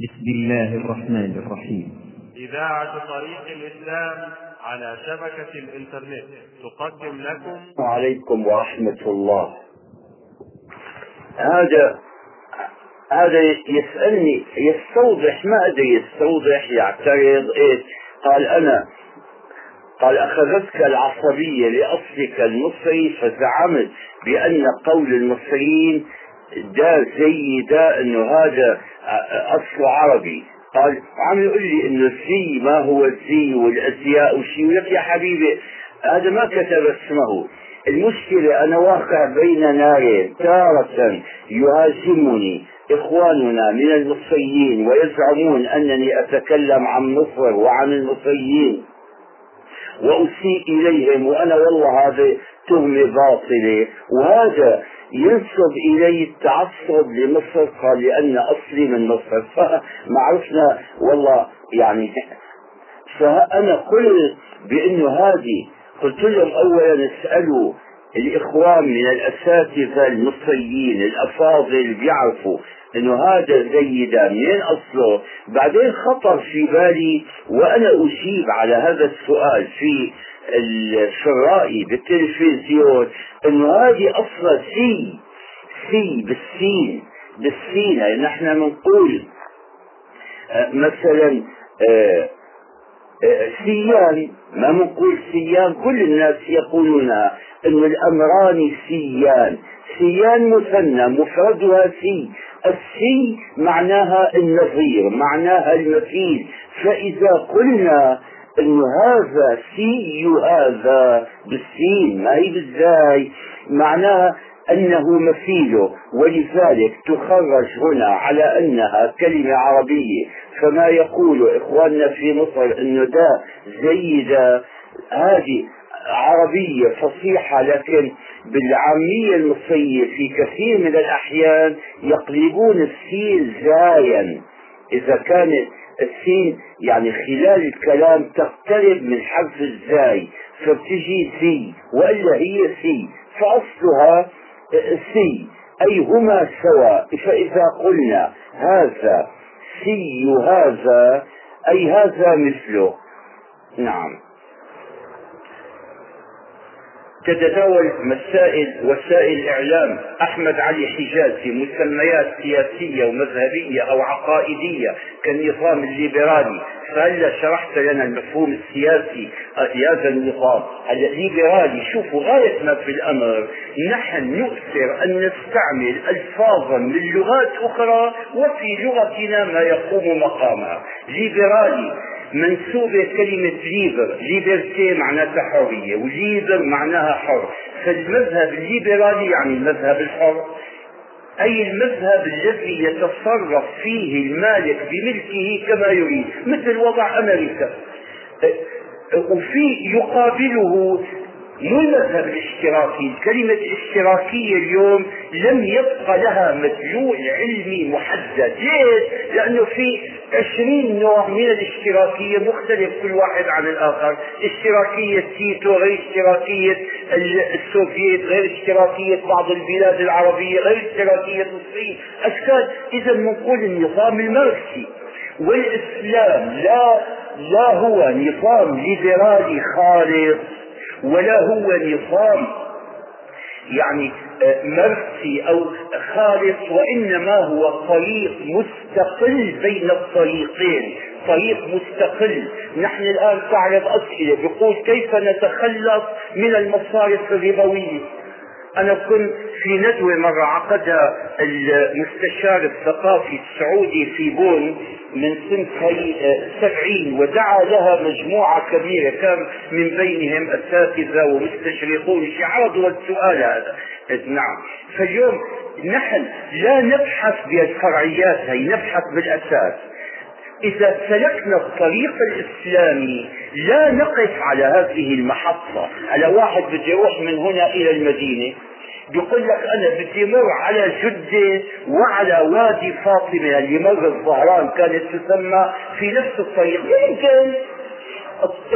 بسم الله الرحمن الرحيم. إذاعة طريق الإسلام على شبكة الإنترنت تقدم لكم. عليكم ورحمة الله. هذا هذا يسألني يستوضح ما أدري يستوضح يعترض إيه؟ قال أنا قال أخذتك العصبية لأصلك المصري فزعمت بأن قول المصريين دا زي دا انه هذا اصله عربي. قال عم يقول لي إنه الزي ما هو الزي والازياء وشي ولك يا حبيبي. هذا ما كتب اسمه. المشكلة أنا واقع بين نارين تارة يهاجمني إخواننا من المصريين ويزعمون أنني أتكلم عن مصر وعن المصريين. وأسيء إليهم وأنا والله هذا تهمة باطلة. وهذا ينسب إلي التعصب لمصر قال لأن أصلي من مصر. فما عرفنا والله يعني. فأنا قلت بأنه هذه قلت لهم أولا اسألوا الإخوان من الأساتذة المصريين الأفاضل بيعرفوا انه هذا زي ده منين أصله. بعدين خطر في بالي وأنا أجيب على هذا السؤال في الشرائي بالتلفزيون انه هذه أصلا سي سي بالسين بالسين. يعني نحن بنقول آه، مثلا آه، آه، سيان. ما بنقول سيان كل الناس يقولونها إنه الأمران سيان. سيان مثنى مفردها سي السي معناها النظير معناها المثيل. فإذا قلنا انه هذا سي هذا بالسين ما هي بالزاي؟ معناها أنه مثيله ولذلك تخرج هنا على أنها كلمة عربية. فما يقول إخواننا في مصر إنه ده زي هذه عربية فصيحة لكن بالعامية المصرية في كثير من الأحيان يقلبون السين زايا. إذا كانت السين يعني خلال الكلام تقترب من حرف الزاي فبتجي سي وإلا هي سي فأصلها سي. أي هما سواء فإذا قلنا هذا سي هذا أي هذا مثله. نعم. تتداول مسائل وسائل الإعلام أحمد علي حجاز في مسميات سياسية ومذهبية أو عقائدية كالنظام الليبرالي. فهلا شرحت لنا المفهوم السياسي لهذا النظام الليبرالي. شوفوا غاية ما في الأمر. نحن نؤثر أن نستعمل ألفاظا من لغات أخرى وفي لغتنا ما يقوم مقامها. ليبرالي منسوبة كلمة libre liberty معناتها حرية و libre معناها حر. فالمذهب الليبرالي يعني المذهب الحر. أي المذهب الذي يتصرف فيه المالك بملكه كما يريد مثل وضع أمريكا. وفي يقابله مو المذهب الاشتراكي. الكلمة الاشتراكية اليوم لم يبقى لها مدلول علمي محدد. ليش؟ لأنه في عشرين نوع من الاشتراكية مختلف كل واحد عن الآخر. اشتراكية تيتو غير اشتراكية السوفيت غير اشتراكية بعض البلاد العربية غير اشتراكية الصين. أشكال إذا بنقول النظام الماركسي والإسلام لا لا هو نظام ليبرالي خالص. ولا هو نظام. يعني آه، ماركسي أو خالص وإنما هو طريق مستقل بين الطريقين. طريق مستقل. نحن الآن تعرض أسئلة. بيقول كيف نتخلص من المصارف الربوية؟ أنا كنت في ندوة مرة عقدها المستشار الثقافي السعودي في بون من سنة سبعين ودعا لها مجموعة كبيرة كان من بينهم أساتذة ومستشرقون عرضوا السؤال هذا. نعم. فاليوم نحن لا نبحث بالفرعيات هي نبحث بالأساس. إذا سلكنا الطريق الإسلامي لا نقف على هذه المحطة على واحد بده يروح من هنا إلى المدينة بيقول لك أنا بدي مر على جدة وعلى وادي فاطمة اللي مر الظهران كانت تسمى في نفس الطريق. يمكن.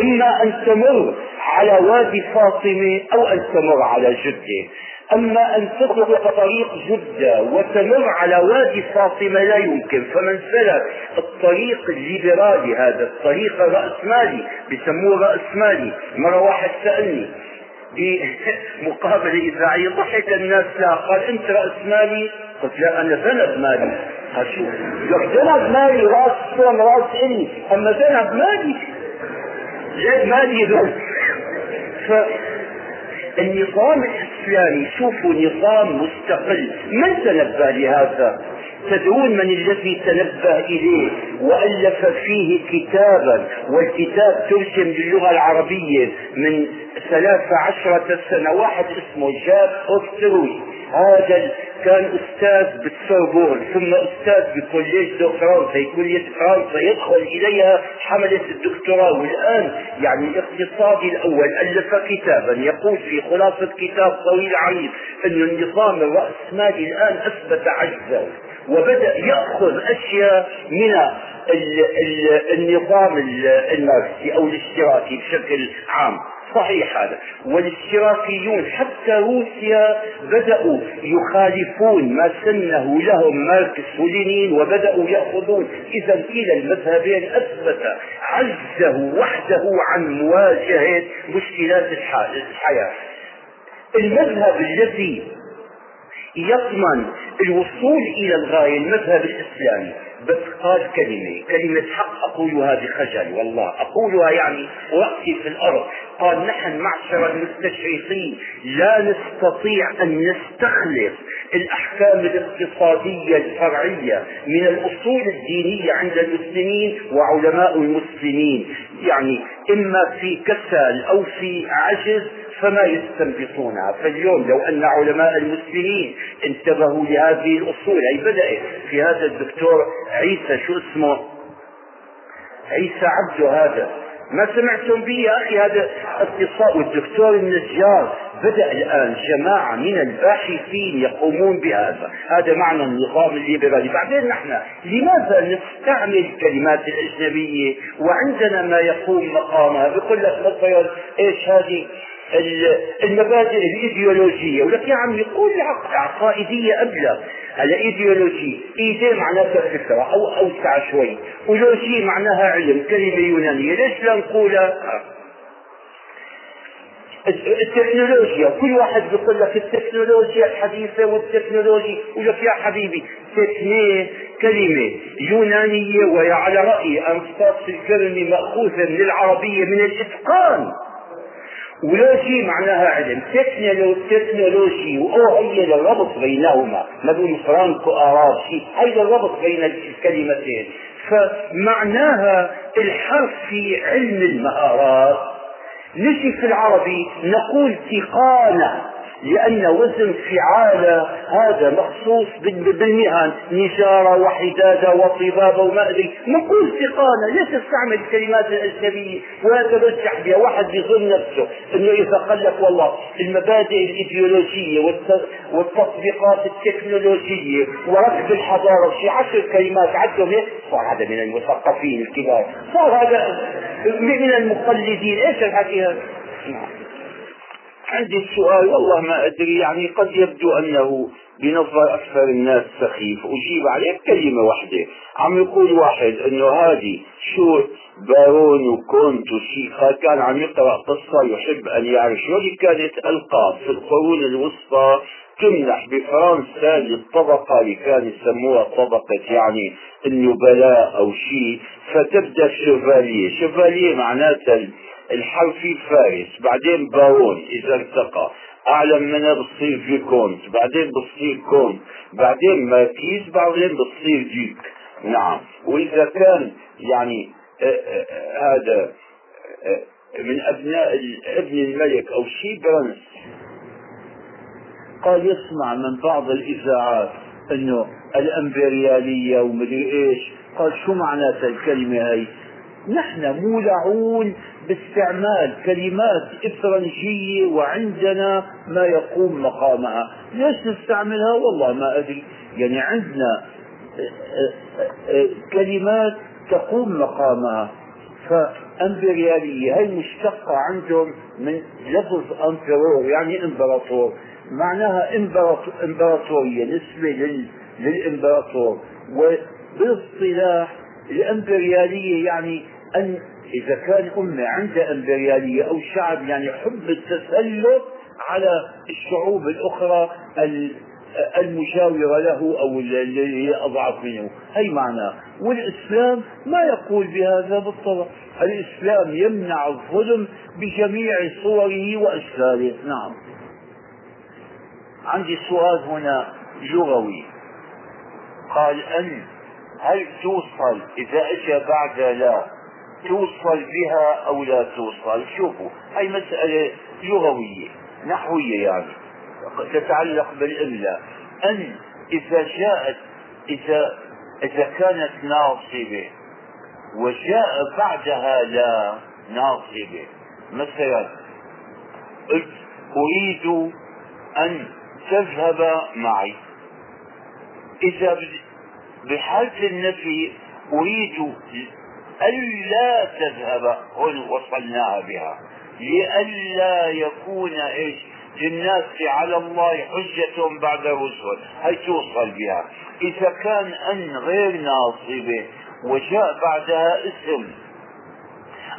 إما أن تمر على وادي فاطمة أو أن تمر على جدة. أما أن تسلك طريق جدة وتمر على وادي فاطمة لا يمكن. فمن سلك الطريق الليبرالي هذا الطريق الرأسمالي بسموه رأسمالي مرة واحد سألني بمقابلة إذاعية ضحك الناس لا؟ قال أنت رأسمالي قلت لا أنا ذنب مالي. شو؟ لك ذنب مالي رأس سوم رأس إلي أما ذنب مالي جد مالي ذنب النظام الإسلامي شوفوا نظام مستقل. من تنبه لهذا؟ تدرون من الذي تنبه إليه وألف فيه كتابا والكتاب ترجم للغة العربية من ثلاث عشرة سنة واحد اسمه جاب أوستروي هذا كان أستاذ بالسوربون ثم أستاذ بكلية دو فرنسا كلية فرنسا يدخل إليها حملة الدكتوراه. والآن يعني الاقتصادي الأول ألف كتابا. يقول في خلاصة كتاب طويل عريض أن النظام الرأسمالي الآن أثبت عجزه وبدأ يأخذ أشياء من النظام الماركسي أو الاشتراكي بشكل عام. صحيح هذا. والاشتراكيون حتى روسيا بدأوا يخالفون ما سنه لهم ماركس ولينين وبدأوا يأخذون. إذا كلا المذهبين أثبت عجزه وحده عن مواجهة مشكلات الحياة. المذهب الذي يضمن الوصول إلى الغاية المذهب الإسلامي. بس قال كلمة كلمة حق أقولها بخجل والله أقولها يعني رأسي في الأرض. قال نحن معشر المستشرقين لا نستطيع أن نستخلص الأحكام الاقتصادية الفرعية من الأصول الدينية عند المسلمين وعلماء المسلمين. يعني إما في كسل أو في عجز فما يستنبطونها. فاليوم لو أن علماء المسلمين انتبهوا لهذه الأصول أي بدأت في هذا الدكتور عيسى شو اسمه؟ عيسى عبده هذا. ما سمعتم به يا أخي؟ هذا اتصال والدكتور النجار بدأ الآن جماعة من الباحثين يقومون بهذا. هذا معنى النظام الليبرالي. بعدين نحن لماذا نستعمل الكلمات الأجنبية؟ وعندنا ما يقوم مقامها. بيقول لك مثلا إيش هذه؟ المبادئ الإيديولوجية. ولك يا عمي قول عقائدية أبلغ. هلا إيديولوجي. إيدي معناتها فكره أو اوسع شوي ولوجي معناها علم. كلمة يونانية. ليش لا نقولها التكنولوجيا. كل واحد بيقول لك التكنولوجيا الحديثة والتكنولوجيا يقول لك يا حبيبي تكنيه كلمة يونانية وهي على رأي أنصاص الكلمة مأخوذة من العربية من الإتقان. ولوجي معناها علم. تكنولوجي واو هي الربط بينهما. ما بقول فرانكو ارابي هي الربط بين الكلمتين. فمعناها الحرف في علم المهارات. نجي في العربي نقول تقانة. لأن وزن فعالة هذا مخصوص بالمهن. نجارة وحدادة وطبابة وما أدري نقول ثقانة ليش تستعمل الكلمات الأجنبية ويترجح بها واحد يظن نفسه أنه إذا قال لك والله المبادئ الإيديولوجية والتطبيقات التكنولوجية وركب الحضارة في عشر كلمات عدهم صار هذا من المثقفين الكبار. صار هذا من المقلدين. إيش الحكي هذا؟ نعم عندي السؤال والله ما أدري يعني قد يبدو أنه بنظر أكثر الناس سخيف. أجيب عليه بكلمة واحدة. عم يقول واحد أنه هذه شو بارون وكونت وشيخا كان عم يقرأ قصة يحب أن يعرف شو كانت ألقاب في القرون الوسطى تمنح بفرنسا للطبقة اللي كان يسموها طبقة يعني النبلاء أو شيء فتبدأ chevalier chevalier معناتها الحرفي فارس بعدين بارون إذا ارتقى اعلى منها بتصير vicomte بعدين بتصير كونت بعدين ماركيز بعدين بتصير duc نعم. وإذا كان يعني آه، آه، هذا آه، من أبناء ابن الملك أو شي prince قال يسمع من بعض الإذاعات إنه الأمبريالية ومدري إيش قال شو معناتها الكلمة هي نحن مولعون باستعمال كلمات إفرنجية وعندنا ما يقوم مقامها. ليش نستعملها؟ والله ما أدري. يعني عندنا آه، آه، آه، كلمات تقوم مقامها. فأمبريالية هي مشتقة عندهم من لفظ امبرور يعني إمبراطور. معناها إمبراطورية نسبة للإمبراطور. وبالاصطلاح الإمبريالية يعني أن إذا كان أمة عندها إمبريالية أو شعب يعني حب التسلط على الشعوب الأخرى المجاورة له أو اللي هي أضعف منه. هي معناه والإسلام ما يقول بهذا بالطبع. الإسلام يمنع الظلم بجميع صوره وأشكاله نعم. عندي سؤال هنا لغوي. قال أن هل توصل إذا أجى بعد لا توصل بها أو لا توصل؟ شوفوا هاي مسألة لغوية نحوية يعني تتعلق بالإملاء أن إذا جاءت إذا إذا كانت ناصبة وجاء بعدها لا ناصبة مثلا أريد أن تذهب معي. إذا بحالة النفي أريد ألا تذهب هون وصلناها بها. لئلا يكون إيش؟ للناس على الله حجة بعد الرسل. هي توصل بها؟ إذا كان أن غير ناصبة وجاء بعدها اسم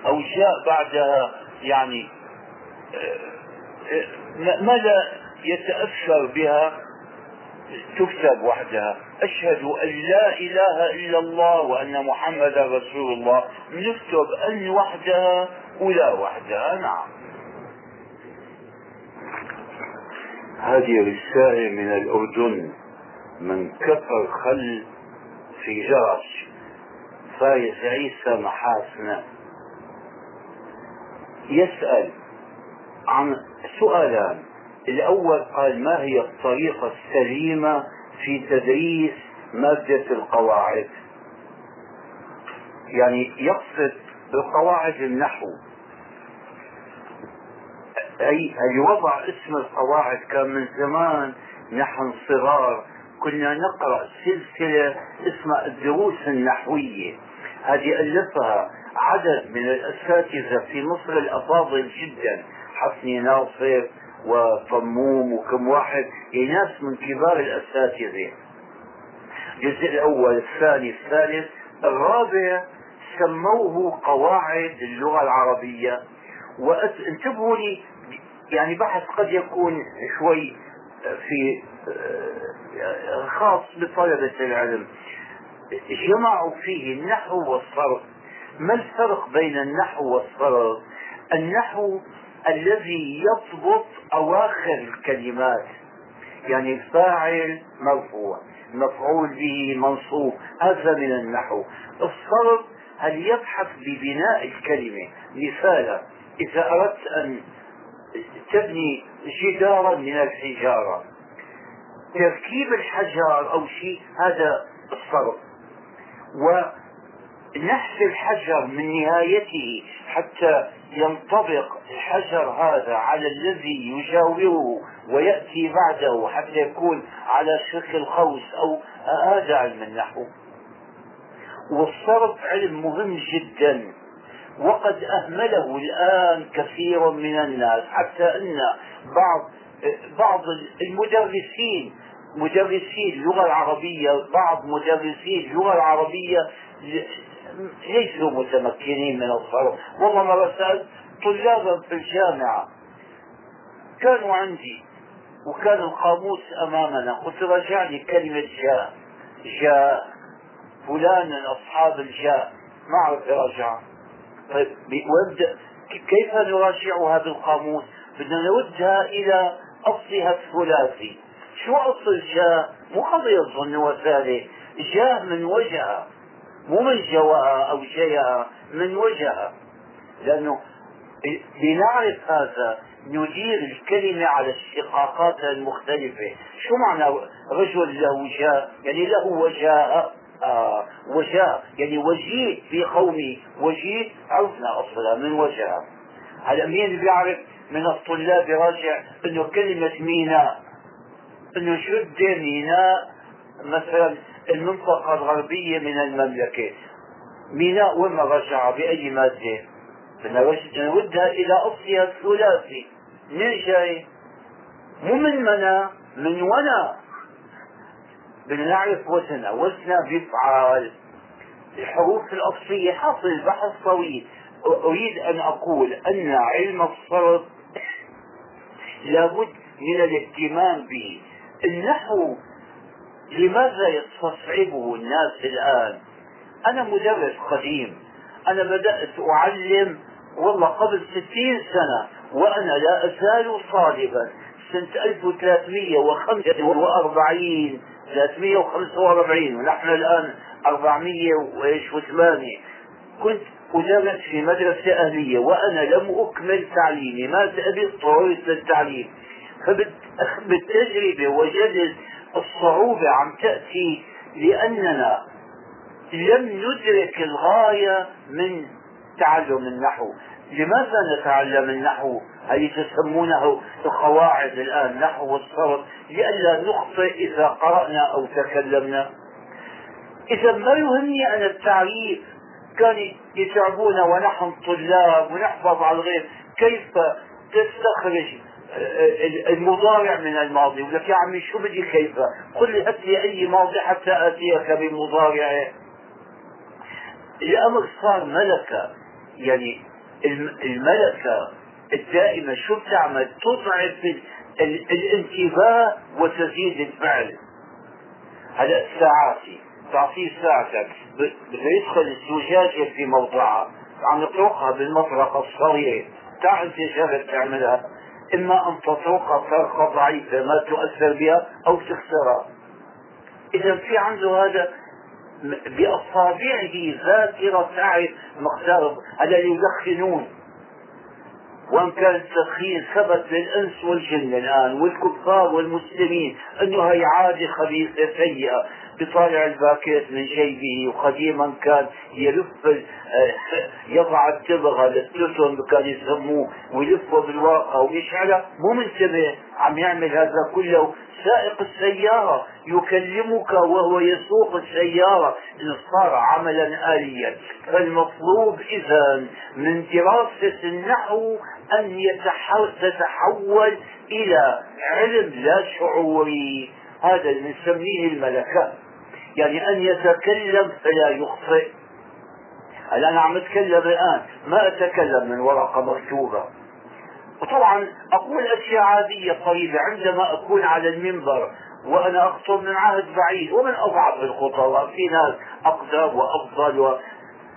أو جاء بعدها يعني آه، آه، ماذا يتأثر بها؟ تكتب وحدها. أشهد أن لا إله إلا الله وأن محمدا رسول الله. نكتب أن وحدها ولا وحدها. نعم. هذه رسالة من الأردن. من كفر خل في جرس. فايز عيسى محاسنة. يسأل عن سؤالان الأول قال ما هي الطريقة السليمة في تدريس مادة القواعد؟ يعني يقصد بقواعد النحو. أي أي وضع اسم القواعد كان من زمان نحن صغار؟ كنا نقرأ سلسلة اسمها الدروس النحوية. هذه ألفها عدد من الأساتذة في مصر الأفاضل جدا. حسني ناصر وطموم وكم واحد. يعني ناس من كبار الأساتذة. الجزء الأول الثاني الثالث. الرابع سموه قواعد اللغة العربية. وانتبهوا لي يعني بحث قد يكون شوي في آه، خاص بطلبة العلم. جمعوا فيه النحو والصرف. ما الفرق بين النحو والصرف؟ النحو الذي يضبط أواخر الكلمات يعني الفاعل مرفوع مفعول به منصوب هذا من النحو. الصرف هل يبحث ببناء الكلمة؟ مثالا إذا أردت أن تبني جدارا من الحجارة تركيب الحجر أو شيء هذا الصرف. ونحس الحجر من نهايته حتى ينطبق الحجر هذا على الذي يجاوره ويأتي بعده حتى يكون على شكل خوص أو هذا علم النحو. والصرف علم مهم جدا وقد أهمله الآن كثير من الناس حتى أن بعض بعض المدرسين مدرسي اللغة العربية بعض مدرسي اللغة العربية ليسوا متمكنين من الصرف والله مرة سألت طلابا في الجامعة. كانوا عندي وكان القاموس أمامنا. قلت راجعني كلمة جاء. جاء فلان أصحاب الجاء. ما أعرف أراجعها طيب ويبدأ كيف نراجعها بالقاموس؟ بدنا نردها إلى أصلها الثلاثي. شو أصل جاء؟ مو قضية ظن وسالة جاء من وجهها. مو من جواها أو جيها من وجهها لأنه لنعرف هذا ندير الكلمة على اشتقاقاتها المختلفة. شو معنى رجل له جاء يعني له وجاء آه وجاء. يعني وجيه في قومي وجيه عرفنا أصلها من وجهها هلا مين بيعرف؟ من الطلاب يراجع إنه كلمة ميناء. إنه شد ميناء؟ مثلا المنطقة الغربية من المملكة. ميناء وين رجع؟ بأي مادة؟ بدنا نردها إلى أصلها الثلاثي. منين جاي؟ مو من منا من ونا. بدنا نعرف وزنها وزنها بيفعل. الحروف الأصلية حاصل البحث طويل أريد أن أقول أن علم الصرف لابد من الاهتمام به. النحو لماذا يستصعبه الناس الآن؟ أنا مدرس قديم. أنا بدأت أعلم والله قبل ستين سنة وأنا لا أزال طالبا سنة 1345 345 ونحن الآن 400 وإيش وثمانية. كنت أدرس في مدرسة أهلية وأنا لم أكمل تعليمي. ما زلت طويت للتعليم. فبالتجربة وجدت الصعوبة عم تأتي لأننا لم ندرك الغاية من تعلم النحو. لماذا نتعلم النحو؟ هذه تسمونه القواعد الآن نحو والصرف لئلا نخطئ إذا قرأنا أو تكلمنا. إذا ما يهمني أنا التعريف كان يتعبونا ونحن طلاب ونحفظ على الغير كيف تستخرج المضارع من الماضي. ولك يا عمي شو بدي كيف قل لي هات لي أي ماضي حتى أتيك بمضارعه. الأمر صار ملكة. يعني الملكة الدائمة شو بتعمل؟ تضعف الانتباه وتزيد الفعل. هلا ساعاتي. تعطيه ساعتك. بده يدخل الزجاجة في موضعها. عم يطرقها بالمطرقة الصغيرة. تعال انت شغل إما أن تطرقها طرقة ضعيفة ما تؤثر بها أو تكسرها إذا في عنده هذا بأصابعه ذاكرة تعرف مقدار هذا يدخنون. وإن كان التدخين ثبت للإنس والجن الآن والكفار والمسلمين انه هي عاده خبيثة سيئة. بطالع الباكيت من جيبه وقديما كان يلف يضع التبغه للتلتون كان يسموه ويلفه بالواقع ويشعله مو منتبه عم يعمل هذا كله. سائق السيارة يكلمك وهو يسوق السيارة. إن صار عملا آليا. فالمطلوب إذا من دراسة النحو أن تتحول إلى علم لا شعوري. هذا نسميه الملكات يعني أن يتكلم فلا يخطئ. أنا عم أتكلم الآن. ما أتكلم من ورقة مكتوبة. وطبعا أقول أشياء عادية قريبة. عندما أكون على المنبر وأنا أخطب من عهد بعيد ومن أضعف الخطباء في ناس أقدر وأفضل و...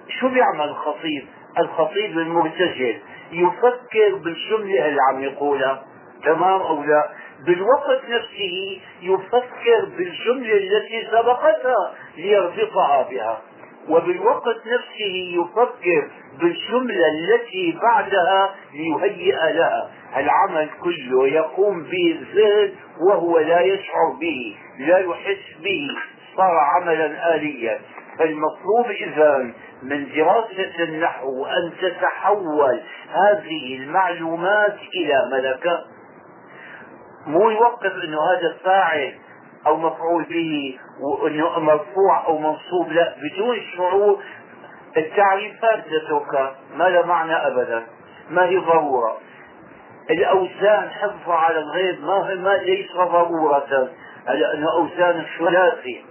شو بيعمل الخطيب؟ الخطيب المرتجل يفكر بالجملة اللي عم يقولها. تمام أو لا؟ بالوقت نفسه يفكر بالجملة التي سبقتها ليربطها بها. وبالوقت نفسه يفكر بالجملة التي بعدها ليهيئ لها. العمل كله يقوم به الذهن وهو لا يشعر به لا يحس به. صار عملا آليا. فالمطلوب إذا من دراسة النحو أن تتحول هذه المعلومات إلى ملكة. مو يوقف إنه هذا فاعل أو مفعول به وإنه مرفوع أو منصوب لا بدون شعور التعريفات تتركها ما لها معنى ابدا ما هي ضرورة. الأوزان حفظها على الغيب ما ما ليس ضرورة لأنه أوزان الثلاثي.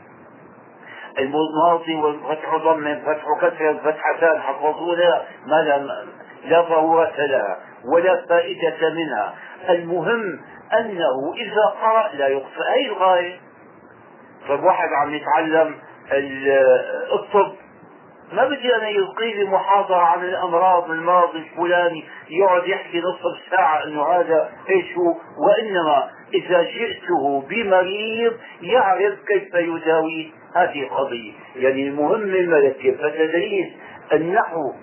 الماضي والفتح ضم فتح كسر فتحتان حفظوها ما لا لا ضرورة لها ولا فائدة منها. المهم أنه إذا قرأ لا يخطئ أي الغاية. طيب واحد عم يتعلم الطب. ما بدي أنا يلقي لي محاضرة عن الأمراض الماضي الفلاني يقعد يحكي نصف ساعة إنه هذا إيش هو وإنما إذا جئته بمريض يعرف كيف يداويه هذه قضية يعني المهم الملكة فتدريس النحو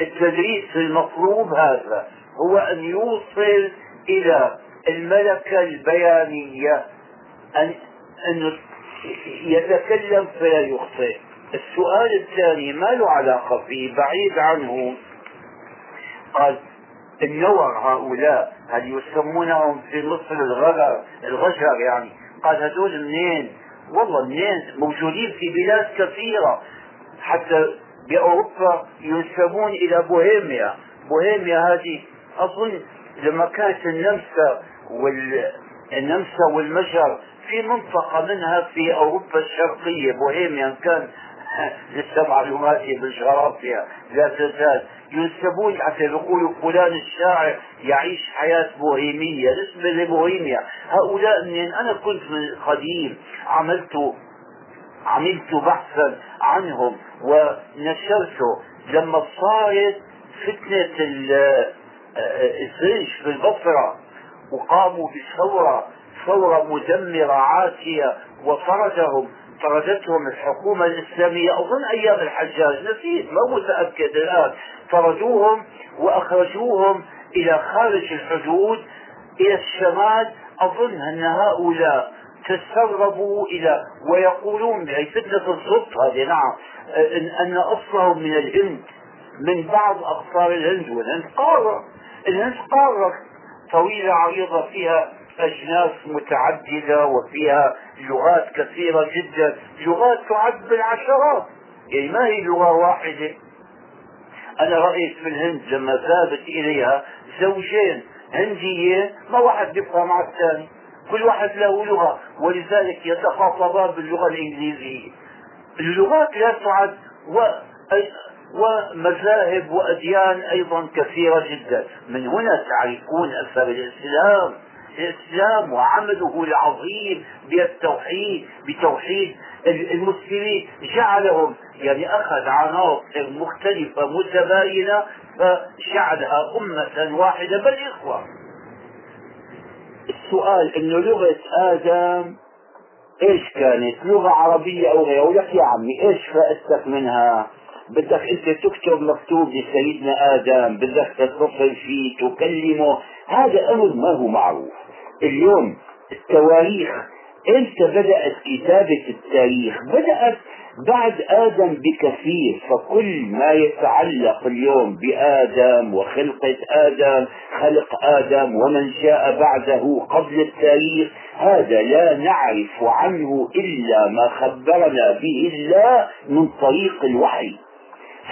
التدريس المطلوب هذا هو أن يوصل إلى الملكة البيانية أن, أن يتكلم فلا يخطئ. السؤال الثاني ما له علاقة فيه بعيد عنه؟ قال النور هؤلاء هل يسمونهم في مصر الغجر الغجر يعني؟ قال هذول منين؟ والله منين؟ موجودين في بلاد كثيرة. حتى بأوروبا ينسبون إلى بوهيميا. بوهيميا هذه أظن لما كانت النمسا والنمسا والمجر في منطقة منها في أوروبا الشرقية بوهيميا كان لسه معلوماتي بالجغرافيا لا تزال. ينسبون حتى يقولوا فلان الشاعر يعيش حياة بوهيمية نسبة لبوهيميا. هؤلاء من أنا كنت من القديم عملت عملت بحثا عنهم ونشرته. لما صارت فتنة الزيش في البصرة وقاموا بثورة ثورة مدمرة عاتية وطردهم طردتهم الحكومة الإسلامية. أظن أيام الحجاج نسيت ما متأكد الآن. طردوهم وأخرجوهم إلى خارج الحدود إلى الشمال. أظن أن هؤلاء تسربوا إلى ويقولون بأي فتنة الصدف هذه نعم أن أصلهم من الهند من بعض أقطار الهند والهند. قارة الهند قارة طويلة عريضة فيها أجناس متعددة وفيها لغات كثيرة جدا. لغات تعد بالعشرات. يعني ما هي لغة واحدة؟ أنا رأيت في الهند لما ذهبت إليها زوجين هنديين ما واحد بيبقى مع الثاني. كل واحد له لغة ولذلك يتخاطبان باللغة الإنجليزية. اللغات لا تعد و... ومذاهب وأديان أيضا كثيرة جدا. من هنا تعرفون أثر الإسلام. الإسلام وعمله العظيم بالتوحيد بتوحيد المسلمين. جعلهم يعني أخذ عناصر مختلفة متباينة فجعلها أمة واحدة. بل إخوة. السؤال إنه لغة آدم إيش كانت؟ لغة عربية أو غيرها؟ ولك يا عمي إيش فائدتك منها؟ بدك انت تكتب مكتوب لسيدنا آدم بدك تتصل فيه تكلمه. هذا أمر ما هو معروف. اليوم التواريخ إمتى بدأت كتابة التاريخ؟ بدأت بعد آدم بكثير. فكل ما يتعلق اليوم بآدم وخلقة آدم خلق آدم ومن جاء بعده قبل التاريخ هذا لا نعرف عنه إلا ما خبرنا به الله من طريق الوحي.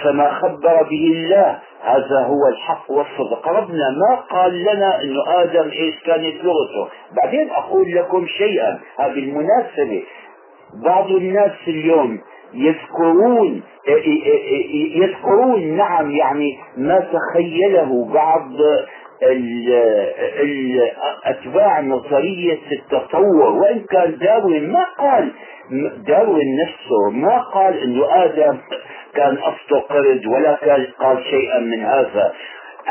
فما خبر به الله. هذا هو الحق والصدق. ربنا ما قال لنا انه آدم إيش كانت لغته بعدين أقول لكم شيئا. هذه المناسبة. بعض الناس اليوم يذكرون يذكرون نعم يعني ما تخيله بعض أتباع نظرية التطور. وإن كان داروين ما قال داروين نفسه ما قال إنه آدم كان اصله قرد ولا كان قال شيئا من هذا.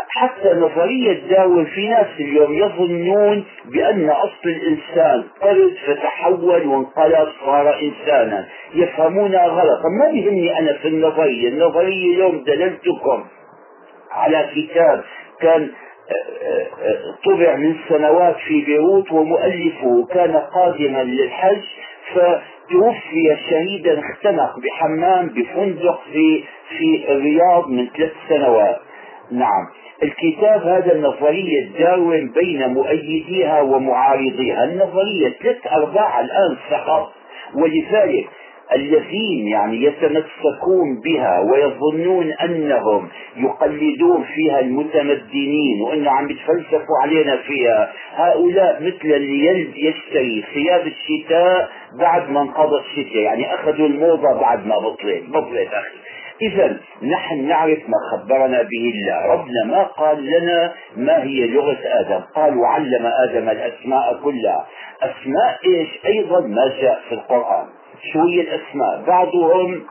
حتى نظرية داروين في ناس اليوم يظنون بأن أصل الإنسان قرد فتحول وانقلب صار إنسانا. يفهمونها غلطا ما بيهمني أنا في النظرية. النظرية اليوم دللتكم على كتاب كان طبع من سنوات في بيروت ومؤلفه كان قادما للحج فتوفي شهيدا اختنق بحمام بفندق في في الرياض من ثلاث سنوات. نعم. الكتاب هذا النظرية داروين بين مؤيديها ومعارضيها. النظرية ثلاث أرباع الآن سقط ولذلك الذين يعني يتمسكون بها ويظنون أنهم يقلدون فيها المتمدنين وانه عم يتفلسفوا علينا فيها. هؤلاء مثل اللي يشتري ثياب الشتاء بعد ما انقضى الشتاء يعني أخذوا الموضة بعد ما بطلت. بطلت أخي. إذا نحن نعرف ما خبرنا به الله. ربنا ما قال لنا ما هي لغة آدم. قال وعلم آدم الأسماء كلها. أسماء إيش؟ أيضا ما جاء في القرآن. شو هي الأسماء. بعضهم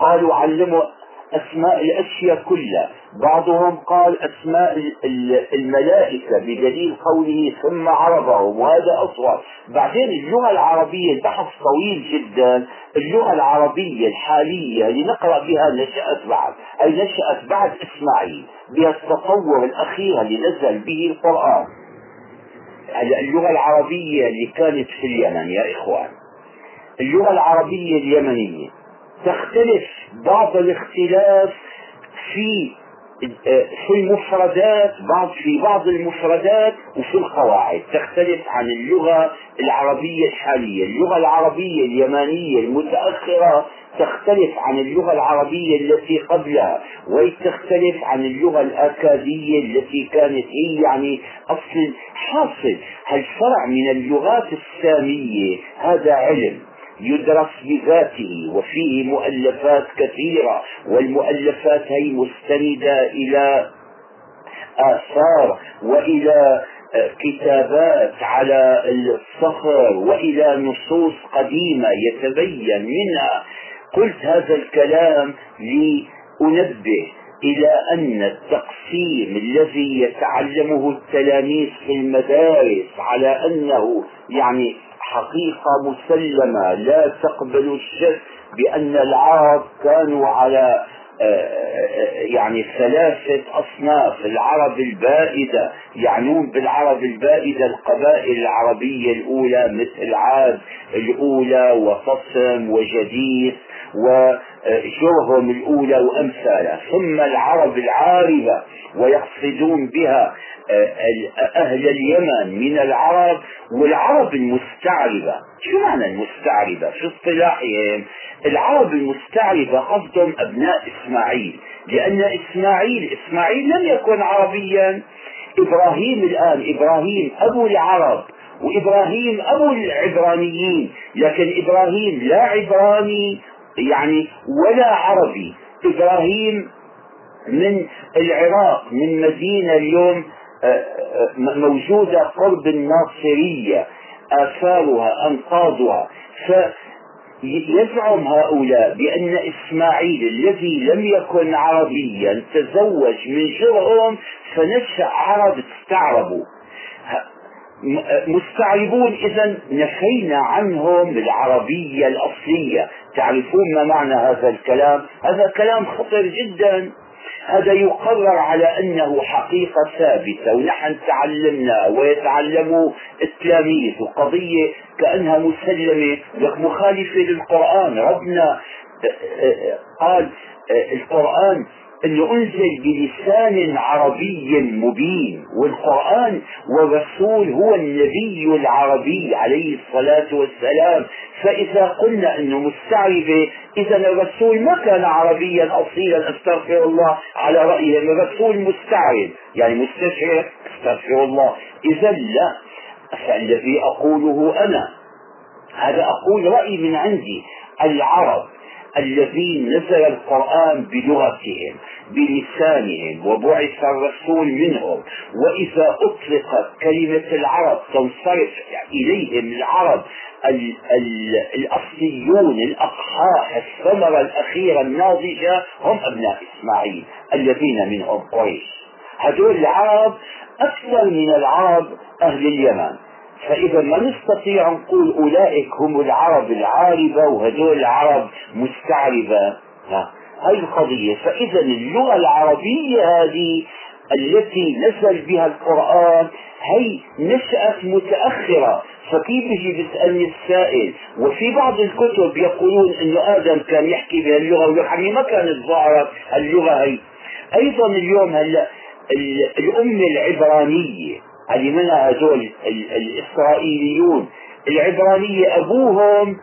قالوا علموا أسماء الأشياء كلها. بعضهم قال أسماء الملائكة بدليل قوله ثم عرضهم وهذا أصوات بعدين اللغة العربية البحث طويل جدا. اللغة العربية الحالية اللي نقرأ بها نشأت بعد أي نشأت بعد إسماعيل بها التطور الأخير اللي نزل به القرآن. اللغة العربية اللي كانت في اليمن يا إخوان. اللغة العربية اليمنية تختلف بعض الاختلاف في في المفردات بعض في بعض المفردات وفي القواعد تختلف عن اللغة العربية الحالية. اللغة العربية اليمانية المتأخرة تختلف عن اللغة العربية التي قبلها وتختلف عن اللغة الأكادية التي كانت هي يعني أصل حاصل. هالفرع من اللغات السامية هذا علم؟ يدرس بذاته وفيه مؤلفات كثيرة والمؤلفات هي مستندة إلى آثار وإلى كتابات على الصخر وإلى نصوص قديمة يتبين منها. قلت هذا الكلام لأنبه إلى أن التقسيم الذي يتعلمه التلاميذ في المدارس على أنه يعني حقيقة مسلمة. لا تقبل الشك بأن العرب كانوا على يعني ثلاثة أصناف. العرب البائدة يعنون بالعرب البائدة القبائل العربية الأولى مثل عاد الأولى وفصم وجديث وجرهم الأولى وأمثالها ثم العرب العاربة ويقصدون بها أهل اليمن من العرب والعرب المستعربة. شو معنى المستعربة؟ في اصطلاحهم العرب المستعربة قصدهم أبناء إسماعيل. لأن إسماعيل إسماعيل لم يكن عربيا. إبراهيم الآن إبراهيم أبو العرب وإبراهيم أبو العبرانيين. لكن إبراهيم لا عبراني يعني ولا عربي. إبراهيم من العراق من مدينة اليوم آه، آه، موجودة قرب الناصرية آثارها أنقاضها. يزعم هؤلاء بأن إسماعيل الذي لم يكن عربيا تزوج من جرهم فنشأ عرب استعربوا. مستعربون إذا نفينا عنهم العربية الأصلية. تعرفون ما معنى هذا الكلام؟ هذا كلام خطر جدا. هذا يقرر على أنه حقيقة ثابتة ونحن تعلمنا ويتعلموا التلاميذ وقضية كأنها مسلمة. مخالفة للقرآن. ربنا قال القرآن انه انزل بلسان عربي مبين والقرآن والرسول هو النبي العربي عليه الصلاة والسلام. فإذا قلنا أنه مستعربة إذا الرسول ما كان عربيا اصيلا أستغفر الله على رأيهم الرسول مستعرب يعني مستشعر أستغفر الله. اذا لا. فالذي أقوله أنا هذا أقول رأي من عندي العرب. الذين نزل القرآن بلغتهم بلسانهم وبعث الرسول منهم. وإذا أطلقت كلمة العرب تنصرف إليهم العرب ال ال الأصليون الأقحاح الثمرة الأخيرة الناضجة هم أبناء إسماعيل الذين منهم قريش. هذول العرب أكثر من العرب أهل اليمن. فإذا ما نستطيع نقول أولئك هم العرب العاربة وهذول العرب مستعربة. هاي القضية. فإذا اللغة العربية هذه التي نزل بها القرآن هي نشأت متأخرة. فكيف يجي بيسألني السائل وفي بعض الكتب يقولون انه آدم كان يحكي بهاللغة ويعني ما كانت ظاهرة اللغة هي. أيضا اليوم هلأ الأمة العبرانية اللي منها هذول الإسرائيليون. العبرانية أبوهم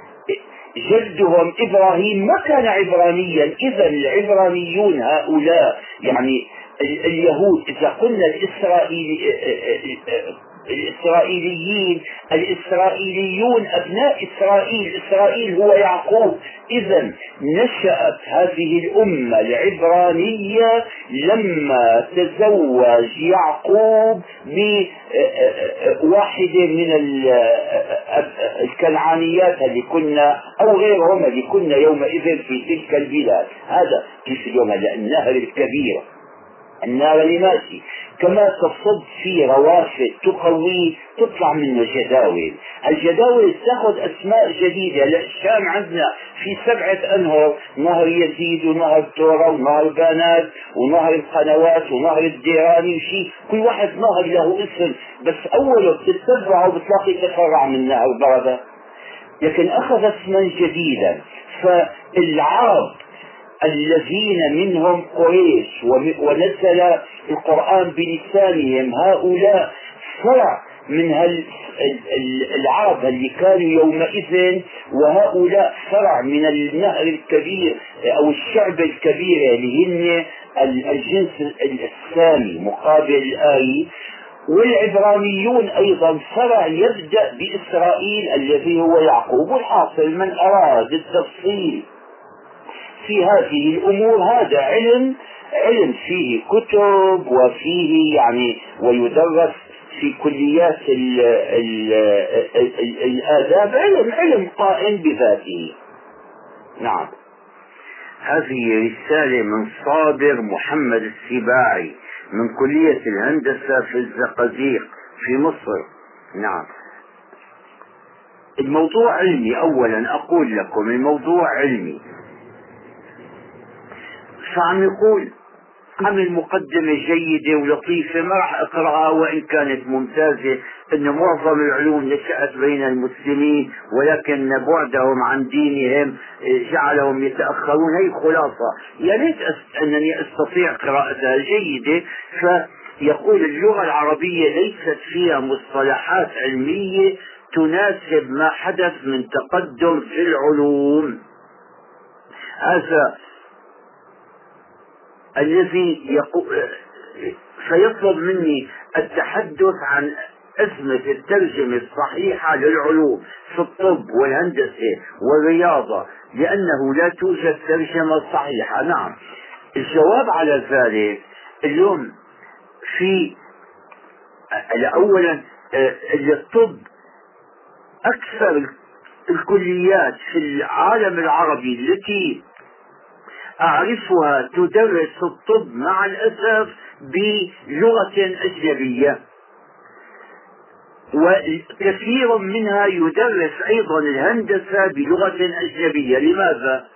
جدهم إبراهيم ما كان عبرانيا. إذا العبرانيون هؤلاء يعني اليهود إذا قلنا الإسرائيلي الإسرائيليين الإسرائيليون أبناء إسرائيل إسرائيل هو يعقوب. إذا نشأت هذه الأمة العبرانية لما تزوج يعقوب بواحدة من الكنعانيات اللي كنا أو غيرهم اللي كنا يومئذ في تلك البلاد. هذا كيف اليوم؟ النهر الكبير. النار ماشي كما تصب في روافد تقويه تطلع منه جداول الجداول تأخذ أسماء جديدة. الشام عندنا في سبعة أنهر. نهر يزيد ونهر تورا ونهر بانات ونهر القنوات ونهر الديراني وشي. كل واحد نهر له اسم. بس أوله بتتبعه بتلاقي تفرع من نهر برده لكن أخذ اسما جديدا. فالعرب الذين منهم قريش ونزل القرآن بلسانهم. هؤلاء فرع من العرب اللي كانوا يومئذ وهؤلاء فرع من النهر الكبير أو الشعب الكبير اللي هن الجنس السامي مقابل الآي والعبرانيون أيضا فرع يبدأ بإسرائيل الذي هو يعقوب والحاصل من أراد التفصيل؟ في هذه الأمور هذا علم علم فيه كتب وفيه يعني ويدرس في كليات ال ال ال الآداب. علم علم قائم بذاته. نعم. هذه رسالة من صابر محمد السباعي من كلية الهندسة في الزقازيق في مصر. نعم. الموضوع علمي. أولا أقول لكم الموضوع علمي. فعم يقول عمل مقدمة جيدة ولطيفة؟ ما راح أقرأها وإن كانت ممتازة أن معظم العلوم نشأت بين المسلمين ولكن بعدهم عن دينهم جعلهم يتأخرون. هي خلاصة. يا ريت أنني أستطيع قراءتها جيدة. فيقول اللغة العربية ليست فيها مصطلحات علمية تناسب ما حدث من تقدم في العلوم. هذا الذي سيطلب مني التحدث عن أزمة الترجمة الصحيحة للعلوم في الطب والهندسة والرياضة لأنه لا توجد ترجمة صحيحة. نعم. الجواب على ذلك اليوم في أولا الطب أكثر الكليات في العالم العربي التي أعرفها تدرس الطب مع الأسف بلغة أجنبية. وكثير منها يدرس أيضا الهندسة بلغة أجنبية. لماذا؟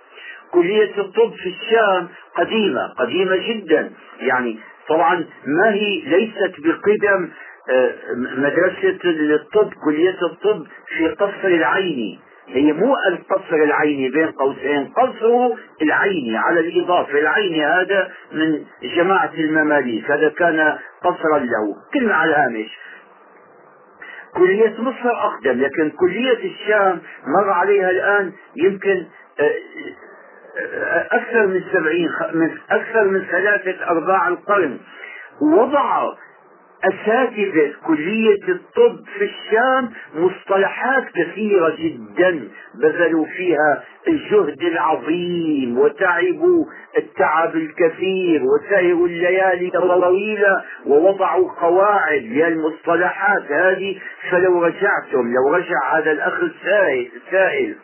كلية الطب في الشام قديمة قديمة جدا. يعني طبعا ما هي؟ ليست بقدم آه، مدرسة الطب كلية الطب في قصر العيني. هي مو القصر العيني بين قوسين قصر العيني على الإضافة. العيني هذا من جماعة المماليك هذا كان قصرا له. كلمة على الهامش. كلية مصر أقدم لكن كلية الشام مر عليها الآن يمكن آه، آه، أكثر من سبعين من أكثر من ثلاثة أرباع القرن. وضع أساتذة كلية الطب في الشام مصطلحات كثيرة جدا بذلوا فيها الجهد العظيم وتعبوا التعب الكثير وسهروا الليالي الطويلة ووضعوا قواعد للمصطلحات هذه. فلو رجعتم لو رجع هذا الأخ السائل, السائل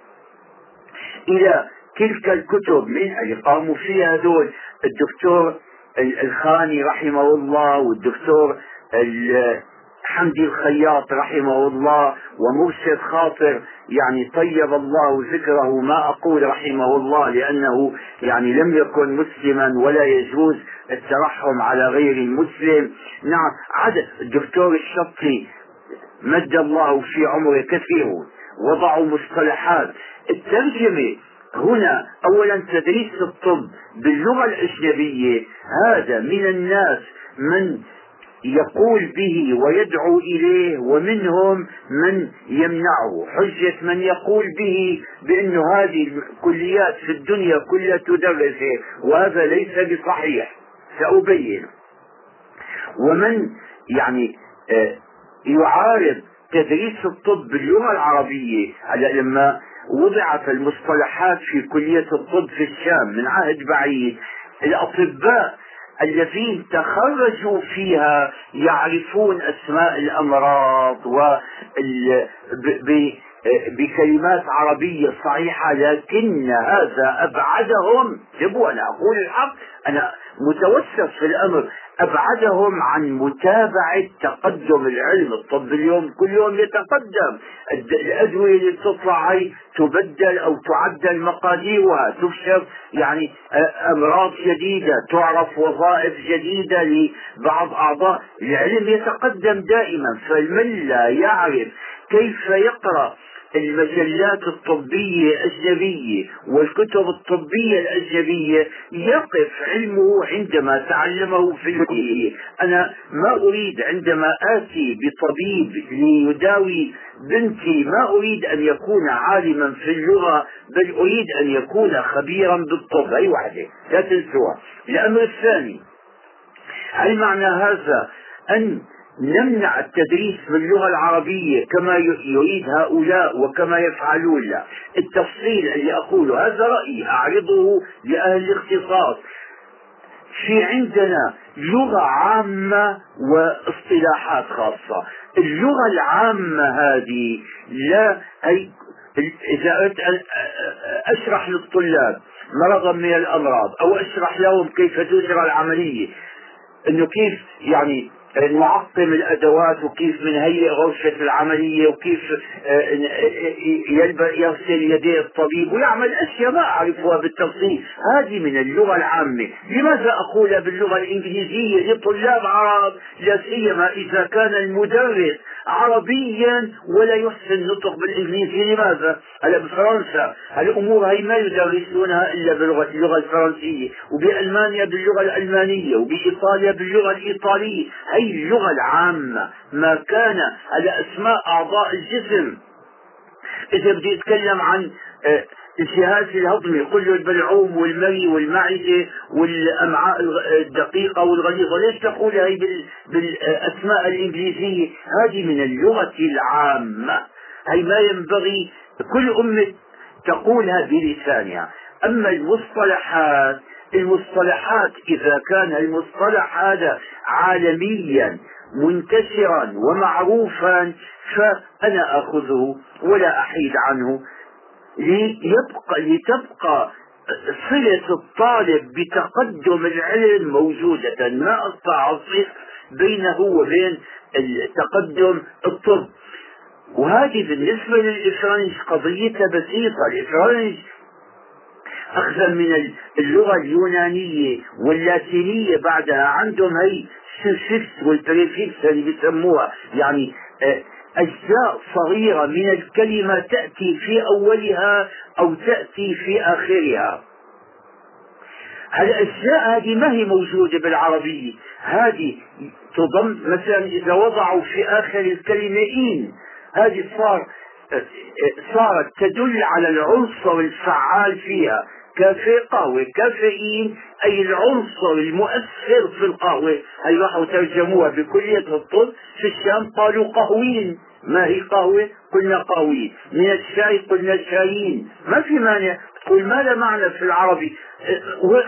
إلى تلك الكتب من اللي قاموا فيها هذول الدكتور الخاني رحمه الله والدكتور حمدي الخياط رحمه الله ومرشد خاطر يعني طيب الله ذكره ما أقول رحمه الله لأنه يعني لم يكن مسلما ولا يجوز الترحم على غير المسلم. نعم عدد الدكتور الشطي مد الله في عمره كثيرون وضعوا مصطلحات. الترجمة هنا أولا تدريس الطب باللغة الأجنبية. هذا من الناس من يقول به ويدعو إليه ومنهم من يمنعه. حجة من يقول به بأن هذه الكليات في الدنيا كلها تدرسه وهذا ليس بصحيح. سأبين. ومن يعني آه، يعارض تدريس الطب باللغة العربية على لما وضعت المصطلحات في كلية الطب في الشام من عهد بعيد الأطباء الذين تخرجوا فيها يعرفون أسماء الأمراض و بكلمات عربية صحيحة لكن هذا أبعدهم. جبوا أنا أقول الحق؟ أنا متوسط في الأمر أبعدهم عن متابعة تقدم العلم. الطب اليوم كل يوم يتقدم. الأدوية اللي بتطلع هي تبدل أو تعدل مقاديرها تكشف يعني أمراض جديدة تعرف وظائف جديدة لبعض أعضاء. العلم يتقدم دائما فمن لا يعرف كيف يقرأ المجلات الطبية الأجنبية والكتب الطبية الأجنبية؟ يقف علمه عندما تعلمه في الكلية. أنا ما أريد عندما آتي بطبيب ليداوي بنتي ما أريد أن يكون عالما في اللغة بل أريد أن يكون خبيرا بالطب. أي وحدة لا تنسوها. الأمر الثاني هل معنى هذا أن نمنع التدريس باللغة العربية كما يريد هؤلاء وكما يفعلون. لا التفصيل اللي أقوله هذا رأيي أعرضه لأهل الاختصاص في عندنا لغة عامة واصطلاحات خاصة. اللغة العامة هذه لا أي إذا أردت أن أشرح للطلاب مرضا من الأمراض أو أشرح لهم كيف تجرى العملية أنه كيف يعني نعقم الأدوات وكيف بنهيئ غرفة العملية وكيف آه، يغسل يدي الطبيب ويعمل أشياء ما أعرفها بالتفصيل. هذه من اللغة العامة. لماذا اقولها باللغة الإنجليزية لطلاب عرب؟ لا سيما إذا كان المدرس عربيا ولا يحسن النطق بالإنجليزي. لماذا؟ هلا بفرنسا. الأمور هي ما يدرسونها إلا باللغة اللغة الفرنسية وبألمانيا باللغة الألمانية وبإيطاليا باللغة الإيطالية؟ هي اللغة العامة. ما كان على أسماء أعضاء الجسم. إذا بدي أتكلم عن الجهاز الهضمي كله البلعوم والمري والمعدة والأمعاء الدقيقة والغليظة. ليش تقول هي بالأسماء الإنجليزية؟ هذه من اللغة العامة. هي ما ينبغي كل أمة تقولها بلسانها. أما المصطلحات المصطلحات إذا كان المصطلح هذا عالميا منتشرا ومعروفا فأنا أخذه ولا أحيد عنه. ليبقى لتبقى صلة الطالب بتقدم العلم موجودة. ما أصف بينه وبين تقدم الطب. وهذه بالنسبة للإفرنج قضيتها بسيطة. الإفرنج أخذا من اللغة اليونانية واللاتينية بعدها. عندهم هي ال suffixe وال préfixe اللي بيسموها. يعني آه، أجزاء صغيرة من الكلمة تأتي في أولها أو تأتي في آخرها. الأجزاء هذه ما هي موجودة بالعربية؟ هذه تضم مثلا إذا وضعوا في آخر الكلمة ine هذه صار صارت تدل على العنصر الفعال فيها. كافيه قهوة كافيين أي العنصر المؤثر في القهوة. هي راحوا ترجموها بكلية الطب في الشام قالوا قهوين. ما هي قهوة؟ قلنا قهوين. من الشاي قلنا شايين. ما في مانع. تقول ما لها معنى في العربي؟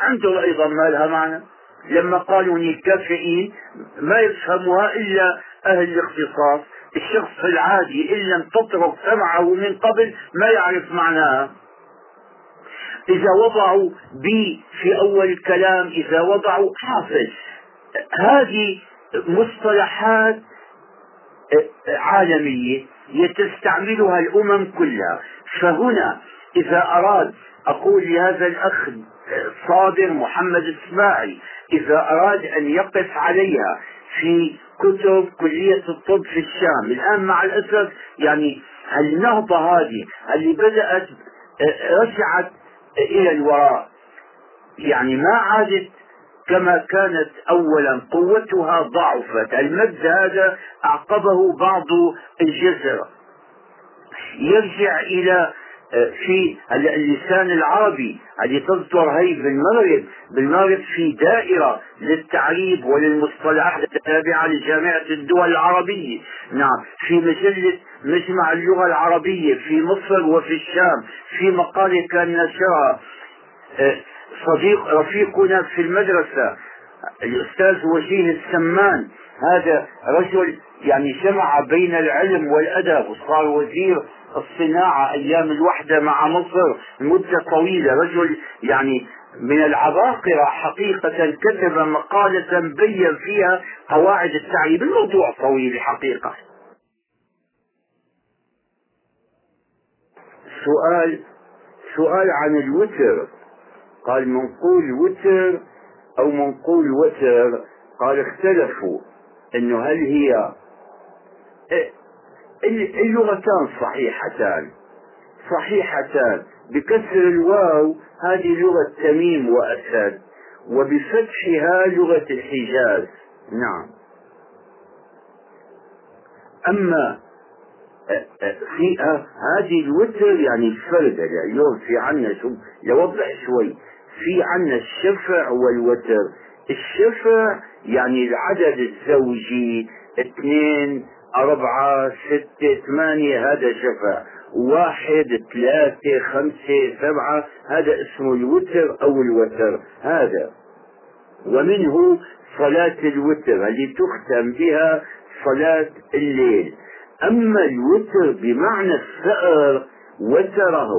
عنده أيضا ما لها معنى. لما قالوا كافيين ما يفهمها إلا أهل الاختصاص. الشخص العادي إن لم تطرق سمعه من قبل ما يعرف معناها. إذا وضعوا بي في أول الكلام إذا وضعوا حافظ هذه مصطلحات عالمية تستعملها الأمم كلها. فهنا إذا أراد أقول لهذا الأخ صابر محمد السماعي إذا أراد أن يقف عليها في كتب كلية الطب في الشام الآن مع الأسف يعني النهضة هذه اللي بدأت رجعت إلى الوراء. يعني ما عادت كما كانت أولا قوتها ضعفت. المد هذا أعقبه بعض الجزر يرجع إلى آه، في اللسان العربي اللي تصدر هي بالمغرب. بالمغرب في دائرة للتعريب وللمصطلحات التابعة لجامعة الدول العربية. نعم في مجلة مجمع اللغة العربية في مصر وفي الشام في مقالة كان نشرها. آه، صديق رفيقنا في المدرسة الأستاذ وجيه السمان هذا رجل يعني جمع بين العلم والأدب وصار وزير الصناعة أيام الوحدة مع مصر مدة طويلة. رجل يعني من العباقرة حقيقة كتب مقالة بين فيها قواعد التعيين الموضوع طويل حقيقة. سؤال سؤال عن الوتر. قال منقول وتر أو منقول وتر؟ قال اختلفوا إنه هل هي إيه، اللغتان صحيحتان. صحيحتان. بكسر الواو هذه لغة تميم وأسد وبفتحها لغة الحجاز. نعم. أما في هذه الوتر يعني الفرد اليوم في عنا شو لوضح شوي. في عنا الشفع والوتر. الشفع يعني العدد الزوجي. اثنين أربعة ستة ثمانية هذا شفع. واحد ثلاثة خمسة سبعة هذا اسمه الوتر أو الوتر. هذا. ومنه صلاة الوتر التي تختم بها صلاة الليل. أما الوتر بمعنى الثأر وتره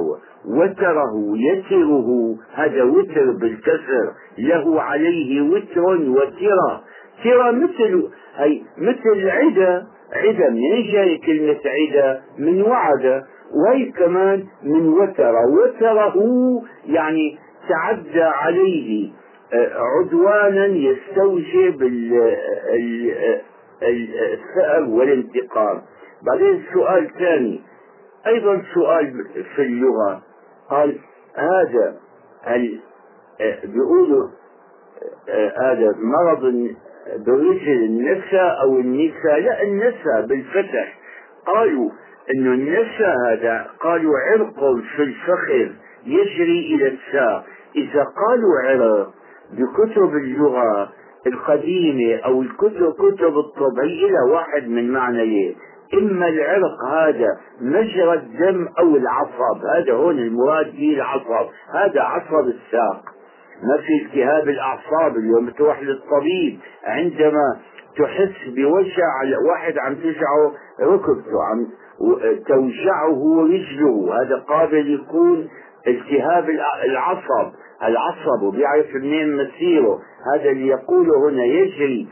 وتره يتره هذا وتر بالكسر له عليه وتر وترى ترى مثل هي مثل عدا عدا منين جاي كلمة عدا من وعد وهي كمان من وتر. وتره يعني تعدى عليه آه، عدوانا يستوجب الثأر والانتقام. بعدين سؤال ثاني أيضا سؤال في اللغة. قال هذا هل بيقولوا هذا مرض برجل النساء أو النساء لا النساء بالفتح. قالوا إنه النساء هذا قالوا عرق في الفخذ يجري إلى الساق. إذا قالوا عرق بكتب اللغة القديمة أو الكتب كتب الطب هي واحد من معنيين. إما العرق هذا مجرى الدم أو العصب هذا هون المراد به العصب هذا عصب الساق. ما في التهاب الأعصاب اليوم تروح للطبيب عندما تحس بوجع واحد عم تجعه ركبته عم توجعه رجله هذا قابل يكون التهاب العصب. العصب وبيعرف منين مسيره هذا اللي يقوله هنا يجري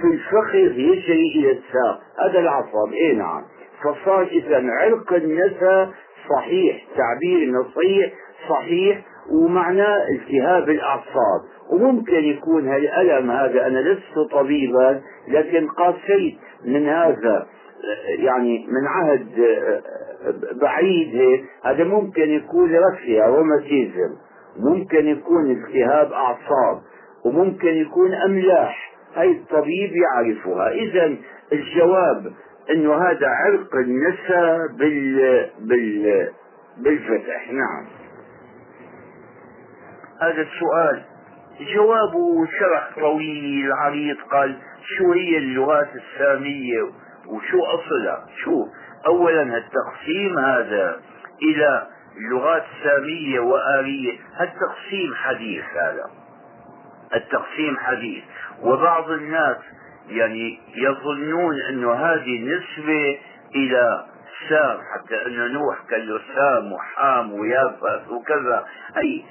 في الفخذ يجري إلى الساق. هذا العصب إيه نعم. فصار إذا عرق النسا صحيح تعبير نصيح صحيح ومعناه التهاب الأعصاب. وممكن يكون هالألم هذا. أنا لست طبيبا لكن قاسيت من هذا يعني من عهد بعيد. هذا ممكن يكون رفيع روماتيزم. ممكن يكون التهاب أعصاب. وممكن يكون أملاح. هاي الطبيب يعرفها. إذا الجواب أنه هذا عرق النساء بال... بال... بالفتح. نعم. هذا السؤال. جوابه شرح طويل عريض قال شو هي اللغات السامية؟ وشو أصلها؟ شو أولا التقسيم هذا إلى لغات سامية وآرية. التقسيم حديث هذا. التقسيم حديث. وبعض الناس يعني يظنون أنه هذه نسبة إلى سام حتى أنه نوح كان له سام وحام ويافث وكذا. أي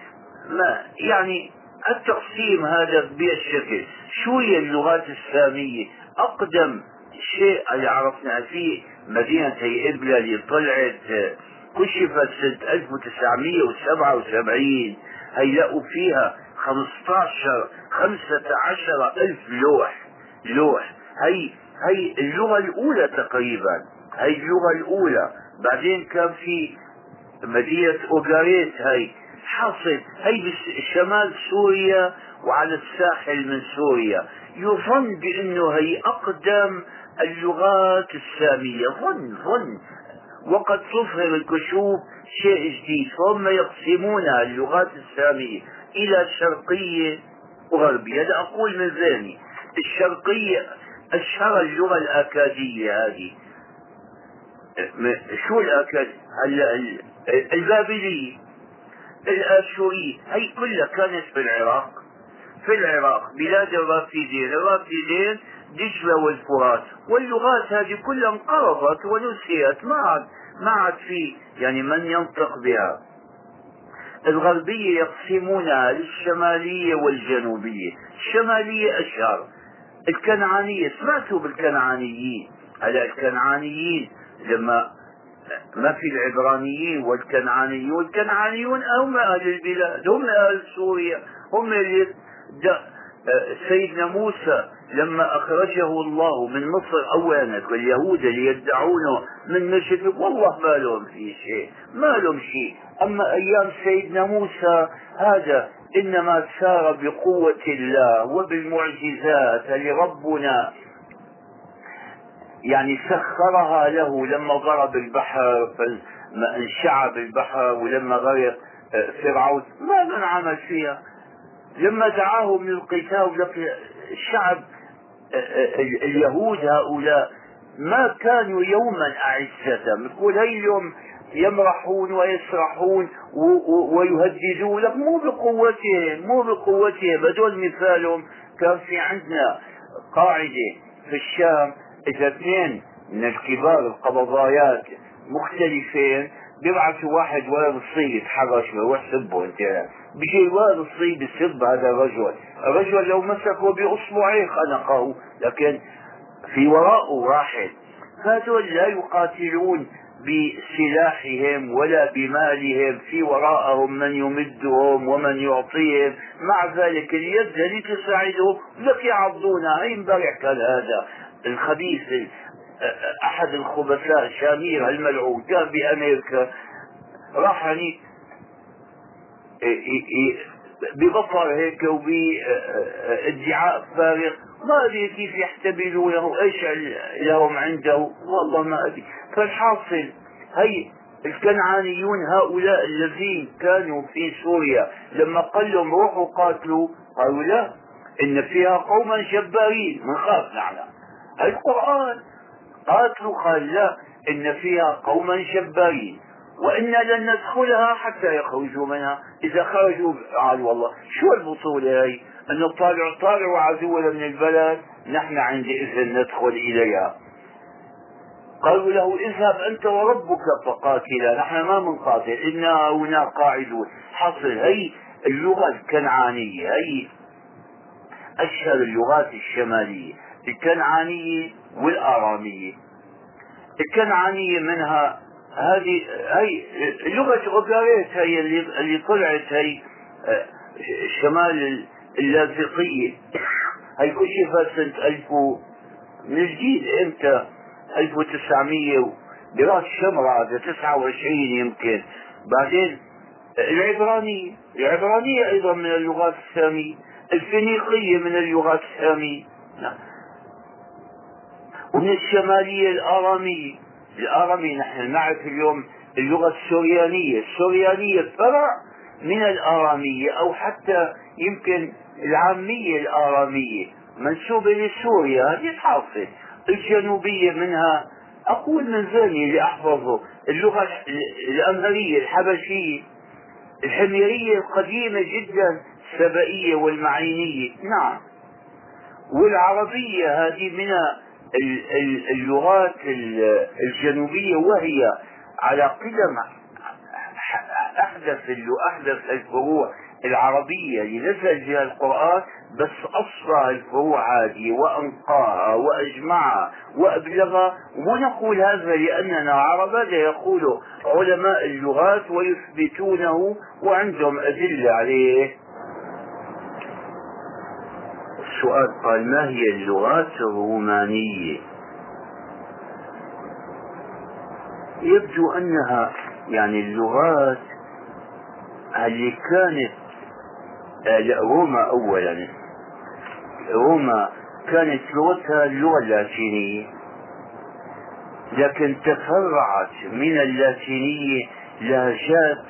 ما يعني التقسيم هذا بهالشكل شو هي اللغات السامية. أقدم شيء اللي عرفنا فيه مدينة هي إبلة اللي طلعت كشفت سنة 1977 هيلاقوا فيها 15 15 ألف لوح لوح. هي هي اللغة الأولى تقريبا. هي اللغة الأولى. بعدين كان في مدينة أوغاريت هي حاصل. هي بشمال سوريا وعلى الساحل من سوريا. يظن بأنه هي أقدم اللغات السامية. ظن ظن. وقد تظهر الكشوف شيء جديد. فهم يقسمونها اللغات السامية. إلى شرقية وغربية هذا أقول من ذهني. الشرقية أشهر اللغة الأكادية هذه. شو الأكاد؟ البابلية الآشورية. هي كلها كانت في العراق. في العراق بلاد الرافدين. الرافدين دجلة والفرات. واللغات هذه كلها انقرضت ونسيت. ما عاد ما عاد في يعني من ينطق بها. الغربية يقسمونها للشمالية والجنوبية. الشمالية أشهر. الكنعانية سمعتوا بالكنعانيين. هلا الكنعانيين لما ما في العبرانيين والكنعانيون. والكنعانيون هم أهل البلاد هم أهل سوريا هم اللي سيدنا موسى لما أخرجه الله من مصر أولا واليهود اللي يدعونه من مشرك والله ما لهم في شيء ما لهم شيء. أما أيام سيدنا موسى هذا إنما سار بقوة الله وبالمعجزات لربنا. يعني سخرها له لما ضرب البحر انشعب البحر ولما غرق آه، فرعون. ماذا عمل فيها؟ لما دعاهم للقتال الشعب آه، آه، اليهود هؤلاء ما كانوا يوما أعزة. يقول هاي اليوم يمرحون ويسرحون ويهددون لك. مو بقوتهم مو بقوتهم. هذول مثالهم. كان في عندنا قاعدة في الشام إذا اثنين من الكبار القبضايات مختلفين بيبعثوا واحد ولد الصيد يتحرش له ويحسبه أنت. بيجي الولد الصيد يسب هذا الرجل. الرجل لو مسكه بأصبعيه خنقه لكن في وراءه واحد. هذول لا يقاتلون بسلاحهم ولا بمالهم في وراءهم من يمدهم ومن يعطيهم. مع ذلك اليد التي تساعدهم لك يعضونها اي امبارح كان هذا الخبيث أحد الخبثاء شامير الملعون كان بأمريكا راح يعني ببصر هيك وبادعاء فارغ. ما أدري كيف يحتملونه إيش لهم عنده؟ والله ما أدري. فالحاصل هي الكنعانيون هؤلاء الذين كانوا في سوريا. لما قال لهم روحوا قاتلوا قالوا لا إن فيها قوما جبارين. خاف نحن القرآن قاتلوا قال لا إن فيها قوما جبارين. وإنا لن ندخلها حتى يخرجوا منها. إذا خرجوا قالوا والله شو البطولة هي أنه طالعوا طالعوا عزونا من البلد نحن عندئذ ندخل إليها. قالوا له اذهب أنت وربك فقاتلا نحن ما منقاتل إنا هنا قاعدون. حصل هي اللغة الكنعانية هي أشهر اللغات الشمالية الكنعانية والآرامية. الكنعانية منها هذه هي لغة غباريت هي اللي, اللي طلعت هي آه، شمال اللاذقية. هي كشفت سنة 1000 من جديد إمتى؟ 1900 براس شمرة هذا 29 يمكن. بعدين العبرانية العبرانية أيضا من اللغات السامية الفينيقية من اللغات السامية. نعم. ومن الشمالية الآرامية. الآرامية نحن نعرف اليوم اللغة السوريانية. السوريانية فرع من الآرامية أو حتى يمكن العامية الآرامية. منسوبة لسوريا هذه حاصل الجنوبية منها. أقول من ذهني اللي أحفظه اللغة الأمهرية الحبشية. الحميرية القديمة جدا السبائية والمعينية. نعم. والعربية هذه من اللغات الجنوبية وهي على قدم أحدث أحدث الفروع العربية. اللي نزل بها القرآن بس أصلها الفروع وأنقاها وأجمعها وأبلغها. ونقول هذا لأننا عرب هذا يقول علماء اللغات ويثبتونه وعندهم أدلة عليه. السؤال قال ما هي اللغات الرومانية? يبدو أنها يعني اللغات اللي كانت آه، روما أولا. روما كانت لغتها اللغة اللاتينية. لكن تفرعت من اللاتينية لهجات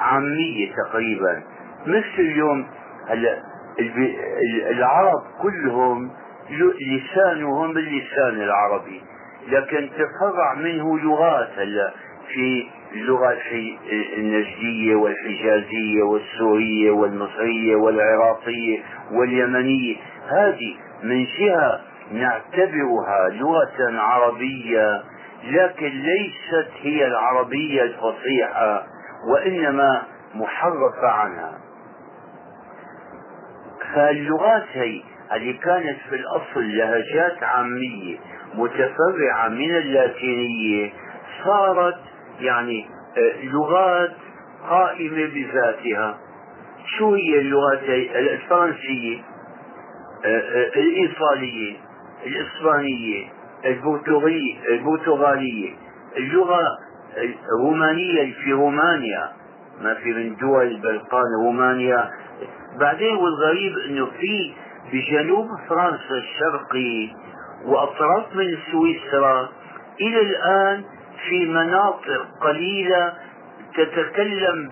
عامية تقريبا. مثل اليوم العرب كلهم لسانهم باللسان العربي. لكن تفرع منه لغات هلا. في اللغة النجدية والحجازية والسورية والمصرية والعراقية واليمنية. هذه من جهة نعتبرها لغة عربية لكن ليست هي العربية الفصيحة وإنما محرفة عنها. فاللغات هي اللي كانت في الأصل لهجات عامية متفرعة من اللاتينية صارت يعني آه، لغات قائمة بذاتها. شو هي اللغات الفرنسية آه، الإيطالية الإسبانية البرتغالية اللغة الرومانية في رومانيا ما في من دول البلقان رومانيا. بعدين والغريب إنه في بجنوب فرنسا الشرقي وأطراف من سويسرا. إلى الآن في مناطق قليلة تتكلم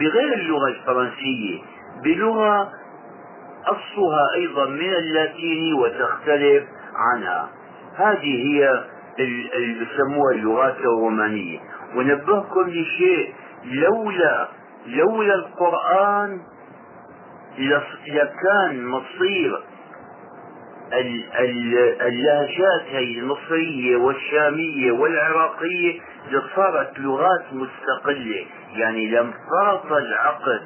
بغير اللغة الفرنسية بلغة أصلها أيضا من اللاتيني وتختلف عنها. هذه هي اللي بسموها اللغات الرومانية. ونبهكم لشيء لولا لولا القرآن لكان مصير اللهجات هي المصرية والشامية والعراقية لصارت لغات مستقلة. يعني لم فرط العقد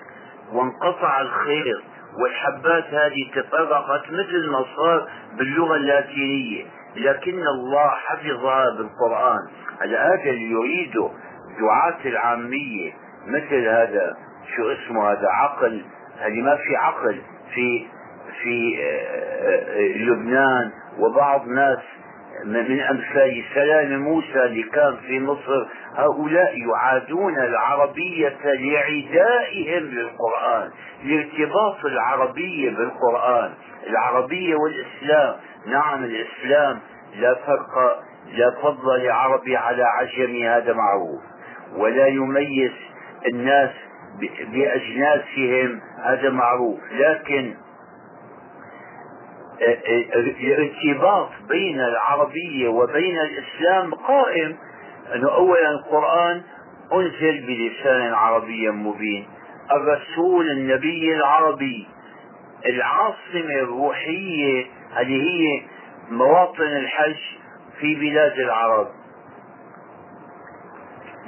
وانقطع الخير والحبات هذه تفرقت مثل ما صار باللغة اللاتينية. لكن الله حفظها بالقرآن. هذا اللي يريده دعاة العامية مثل هذا. شو اسمه هذا؟ عقل. هذه ما في عقل. في في آه، آه، لبنان وبعض ناس من أمثال سلام موسى اللي كان في مصر هؤلاء يعادون العربية لعدائهم للقرآن لارتباط العربية بالقرآن. العربية والإسلام نعم الإسلام لا فرق لا فضل لعربي على عجمي هذا معروف. ولا يميز الناس بأجناسهم هذا معروف. لكن الارتباط بين العربية وبين الإسلام قائم أنه أولا القرآن أنزل بلسان عربي مبين. الرسول النبي العربي. العاصمة الروحية هذه هي مواطن الحج في بلاد العرب.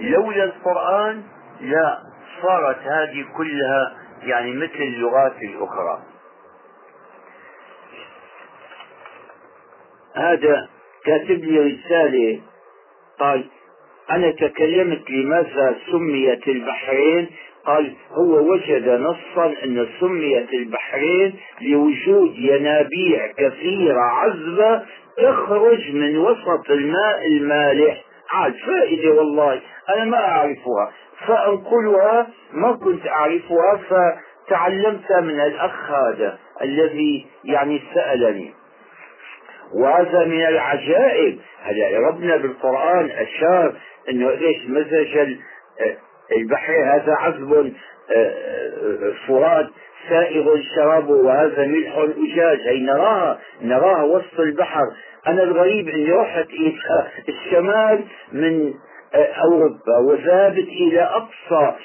لولا القرآن لا صارت هذه كلها يعني مثل اللغات الأخرى. هذا كاتب لي رسالة قال أنا تكلمت لماذا سميت البحرين؟ قال هو وجد نصا أن سميت البحرين لوجود ينابيع كثيرة عذبة تخرج من وسط الماء المالح. عاد فائدة والله أنا ما أعرفها. فأنقلها ما كنت أعرفها فتعلمتها من الأخ هذا الذي يعني سألني. وهذا من العجائب. هلا ربنا بالقرآن أشار أنه ليش مزج البحر هذا عذب آه، آه، فرات سائغ شرابه وهذا ملح أجاج. هي نراها نراها وسط البحر. أنا الغريب أني رحت إلى الشمال من آه، أوروبا وذهبت إلى أقصى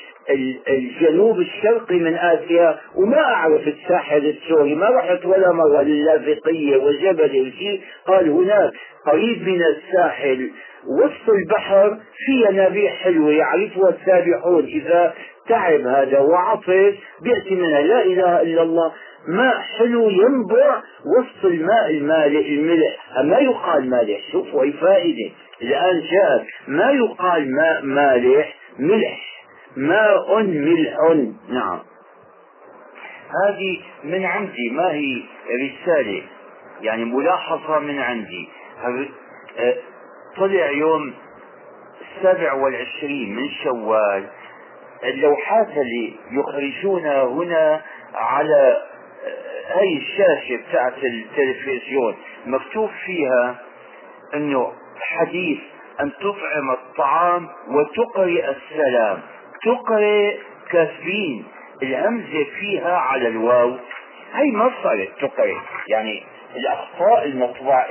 الجنوب الشرقي من آسيا وما أعرف الساحل السوري ما رحت ولا مرة للاذقية وجبل الشيء قال هناك قريب من الساحل وسط البحر في ينابيع حلوة يعرفها السابحون. إذا تعب هذا وعطش بيأتي منها لا إله إلا الله. ماء حلو ينبع وسط الماء المالح الملح. ما يقال مالح؟ شوفوا أي فائدة. الآن جاءت. ما يقال ماء مالح؟ ملح. ماء ملح. نعم. هذه من عندي ما هي رسالة؟ يعني ملاحظة من عندي. أه، طلع يوم السابع والعشرين من شوال اللوحات اللي يخرجونها هنا على أه، هاي الشاشة بتاعت التلفزيون مكتوب فيها إنه حديث أن تطعم الطعام وتقرئ السلام. تقرأ كاسبين الهمزة فيها على الواو. هي ما صارت تقرأ يعني الأخطاء المطبع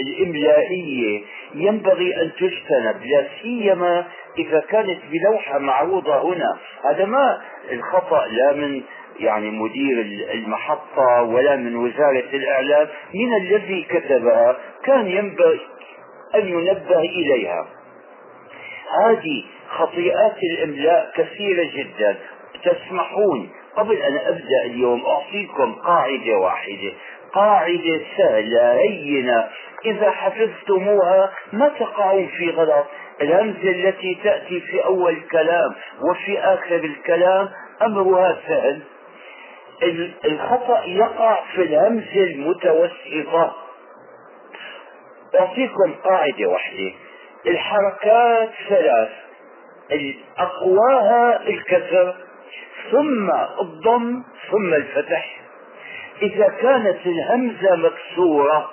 الإملائية ينبغي أن تجتنب لا سيما إذا كانت بلوحة معروضة هنا. هذا ما الخطأ لا من يعني مدير المحطة ولا من وزارة الإعلام. من الذي كتبها كان ينبغي أن ينبه إليها. هذه خطيئات الإملاء كثيرة جدا. تسمحون. قبل أن أبدأ اليوم أعطيكم قاعدة واحدة. قاعدة سهلة هينة إذا حفظتموها ما تقعون في غلط. الهمزة التي تأتي في أول الكلام وفي آخر الكلام أمرها سهل. الخطأ يقع في الهمزة المتوسطة. أعطيكم قاعدة واحدة. الحركات ثلاث. أقواها الكسر ثم الضم ثم الفتح. إذا كانت الهمزة مكسورة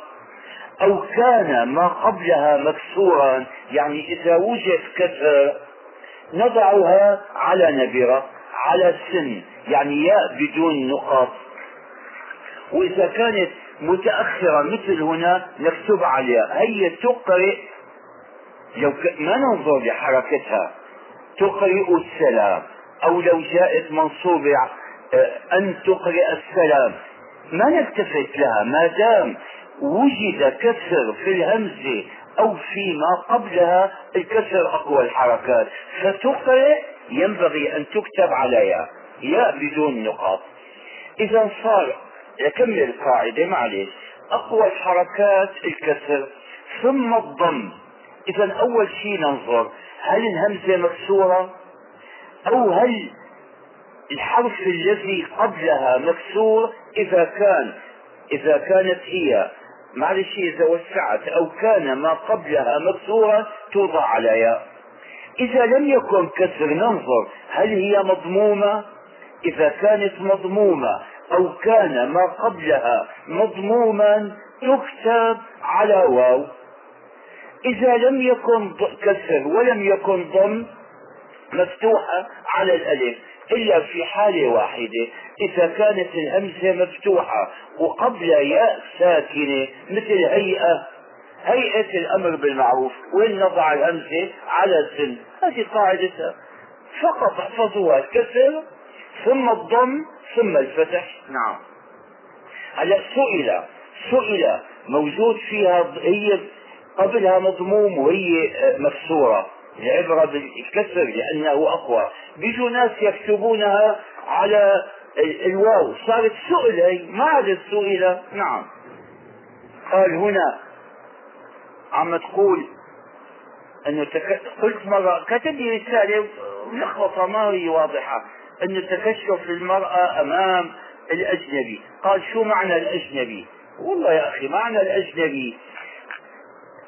أو كان ما قبلها مكسورا يعني إذا وجد كسر نضعها على نبرة على سن يعني ياء بدون نقط وإذا كانت متأخرة مثل هنا نكتب عليها. هي تقرئ لو. ما ننظر لحركتها تقرئ السلام أو لو جاءت منصوبة آه، أن تقرئ السلام. ما نلتفت لها ما دام وجد كسر في الهمزة أو فيما قبلها الكسر أقوى الحركات. فتقرئ ينبغي أن تكتب على ياء ياء بدون نقاط. إذا صار أكمل القاعدة معلش أقوى الحركات الكسر ثم الضم. إذا أول شيء ننظر هل الهمزة مكسورة؟ أو هل الحرف الذي قبلها مكسور؟ إذا كان إذا كانت هي معلش إذا وسعت أو كان ما قبلها مكسورة توضع على ياء إذا لم يكن كسر ننظر هل هي مضمومة؟ إذا كانت مضمومة أو كان ما قبلها مضموما تكتب على واو. إذا لم يكن كسر ولم يكن ضم مفتوحة على الألف إلا في حالة واحدة. إذا كانت الهمزة مفتوحة وقبل ياء ساكنة مثل هيئة هيئة الأمر بالمعروف وين نضع الهمزة على السن هذه قاعدتها. فقط احفظوها الكسر ثم الضم ثم الفتح. نعم. هلا سئل سئل موجود فيها هي قبلها مضموم وهي مكسورة. العبرة بالكسر لأنه أقوى. بيجوا ناس يكتبونها على الواو. صارت هي ما عادت سئل نعم. قال هنا عم تقول أنه تك... قلت مرة كتب لي رسالة ملخبطة ما هي واضحة. أنه تكشف المرأة أمام الأجنبي. قال شو معنى الأجنبي؟ والله يا أخي معنى الأجنبي.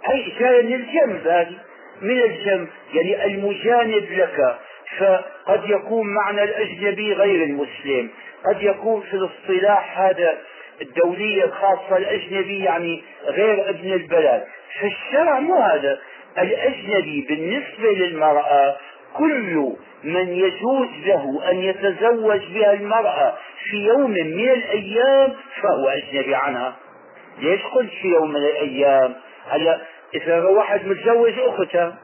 هي من الجنب هذه من الجنب يعني المجانب لك. فقد يكون معنى الأجنبي غير المسلم. قد يكون في الاصطلاح هذا الدولية الخاصة الأجنبي يعني غير ابن البلد في الشرع مو هذا. الأجنبي بالنسبة للمرأة كل من يجوز له أن يتزوج بها المرأة في يوم من الأيام فهو أجنبي عنها. ليش قلت في يوم من الأيام؟ هلا إذا واحد متزوج أختها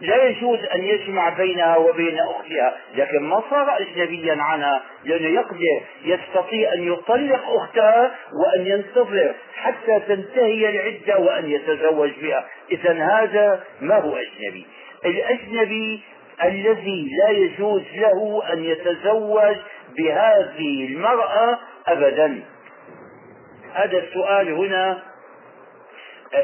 لا يجوز أن يجمع بينها وبين أختها لكن ما صار أجنبيا عنها لأنه يقدر يستطيع أن يطلق أختها وأن ينتظر حتى تنتهي العدة وأن يتزوج بها. إذا هذا ما هو أجنبي. الأجنبي الذي لا يجوز له أن يتزوج بهذه المرأة أبدا. هذا السؤال هنا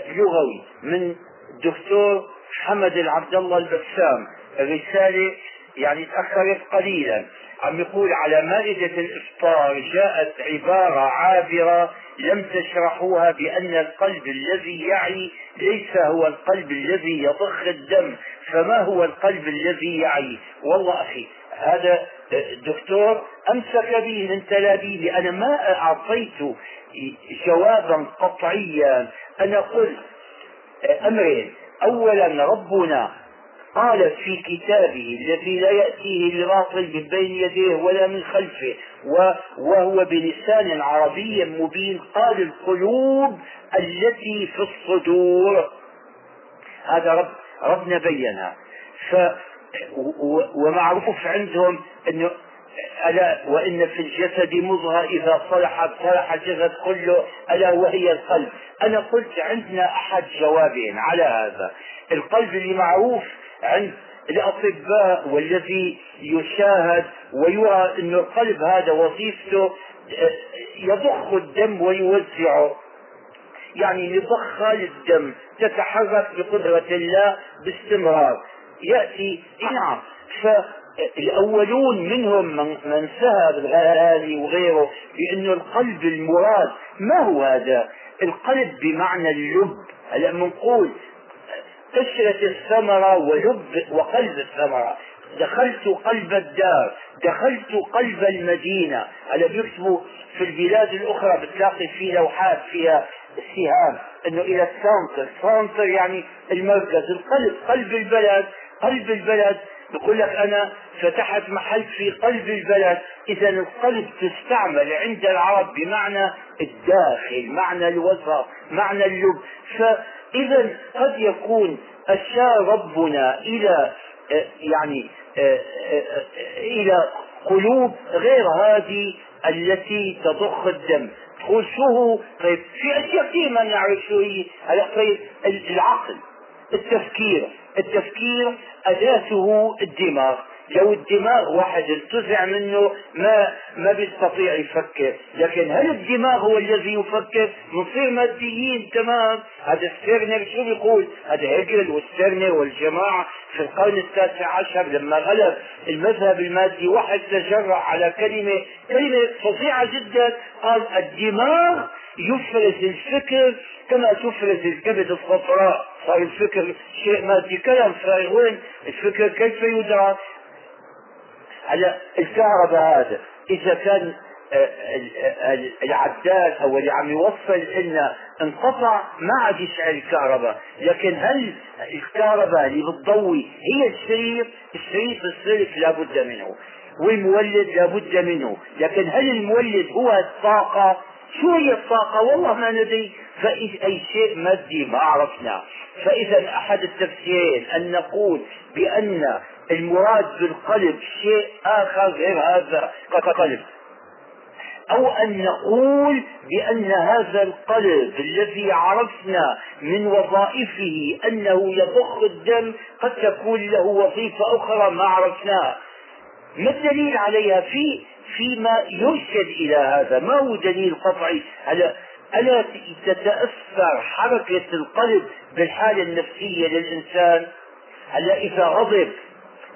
لغوي من الدكتور حمد العبد الله البسام الرسالة يعني تأخرت قليلا. عم يقول على مائدة الإفطار جاءت عبارة عابرة لم تشرحوها بأن القلب الذي يعي ليس هو القلب الذي يضخ الدم فما هو القلب الذي يعي؟ والله أخي هذا الدكتور أمسك به من تلابيه أنا ما أعطيت جوابا قطعيا. أنا قلت أمرين. أولا ربنا قال في كتابه الذي لا يأتيه الباطل من بين يديه ولا من خلفه وهو بلسان عربي مبين قال القلوب التي في الصدور. هذا رب ربنا بينها. ف ومعروف عندهم إنه ألا وإن في الجسد مضغة إذا صلحت صلح الجسد كله ألا وهي القلب. أنا قلت عندنا أحد جوابين على هذا. القلب اللي معروف عند الأطباء والذي يشاهد ويرى أن القلب هذا وظيفته يضخ الدم ويوزعه. يعني مضخة للدم تتحرك بقدرة الله باستمرار. يأتي نعم الأولون منهم من, من سهى الغالي وغيره بأنه القلب المراد ما هو هذا؟ القلب بمعنى اللب. هلا بنقول قشرة الثمرة ولب وقلب الثمرة. دخلت قلب الدار دخلت قلب المدينة. هلا بيكتبوا في البلاد الأخرى بتلاقي في لوحات فيها سهام إنه إلى ال centre. centre يعني المركز القلب قلب البلد قلب البلد بقول لك أنا فتحت محل في قلب البلد إذا القلب تستعمل عند العرب بمعنى الداخل معنى الوسط معنى اللب. فإذا قد يكون اشار ربنا إلى يعني إلى قلوب غير هذه التي تضخ الدم. تقول شو هو طيب في أشياء كثير ما نعرف شو هي طيب العقل التفكير. التفكير أداته الدماغ. لو الدماغ واحد انتزع منه ما ما بيستطيع يفكر. لكن هل الدماغ هو الذي يفكر؟ نصير ماديين تمام. هذا ستيرنر شو بيقول؟ هذا هيجل وستيرنر والجماعة في القرن التاسع عشر لما غلب المذهب المادي واحد تجرأ على كلمة كلمة فظيعة جدا. قال الدماغ يفرز الفكر كما تفرز الكبد الصفراء. صار الفكر شيء مادي كلام فارغ. وين؟ الفكر كيف يدرس هلا الكهرباء هذا. إذا كان آه، العداد أو اللي عم يوصل لنا انقطع ما عاد يشعل الكهرباء. لكن هل الكهرباء اللي بتضوي هي الشريط؟ الشريط السلك لابد منه. والمولد لابد منه. لكن هل المولد هو الطاقة؟ شو هي الطاقة؟ والله ما ندري. فإذا أي شيء مادي ما عرفنا فإذا أحد التفسيرين أن نقول بأن المراد بالقلب شيء آخر غير هذا قلب أو أن نقول بأن هذا القلب الذي عرفنا من وظائفه أنه يضخ الدم قد تكون له وظيفة أخرى ما عرفناها ما الدليل عليها؟ في فيما يرشد إلى هذا. ما هو دليل قطعي؟ على ألا تتأثر حركة القلب بالحالة النفسية للإنسان؟ هلا إذا غضب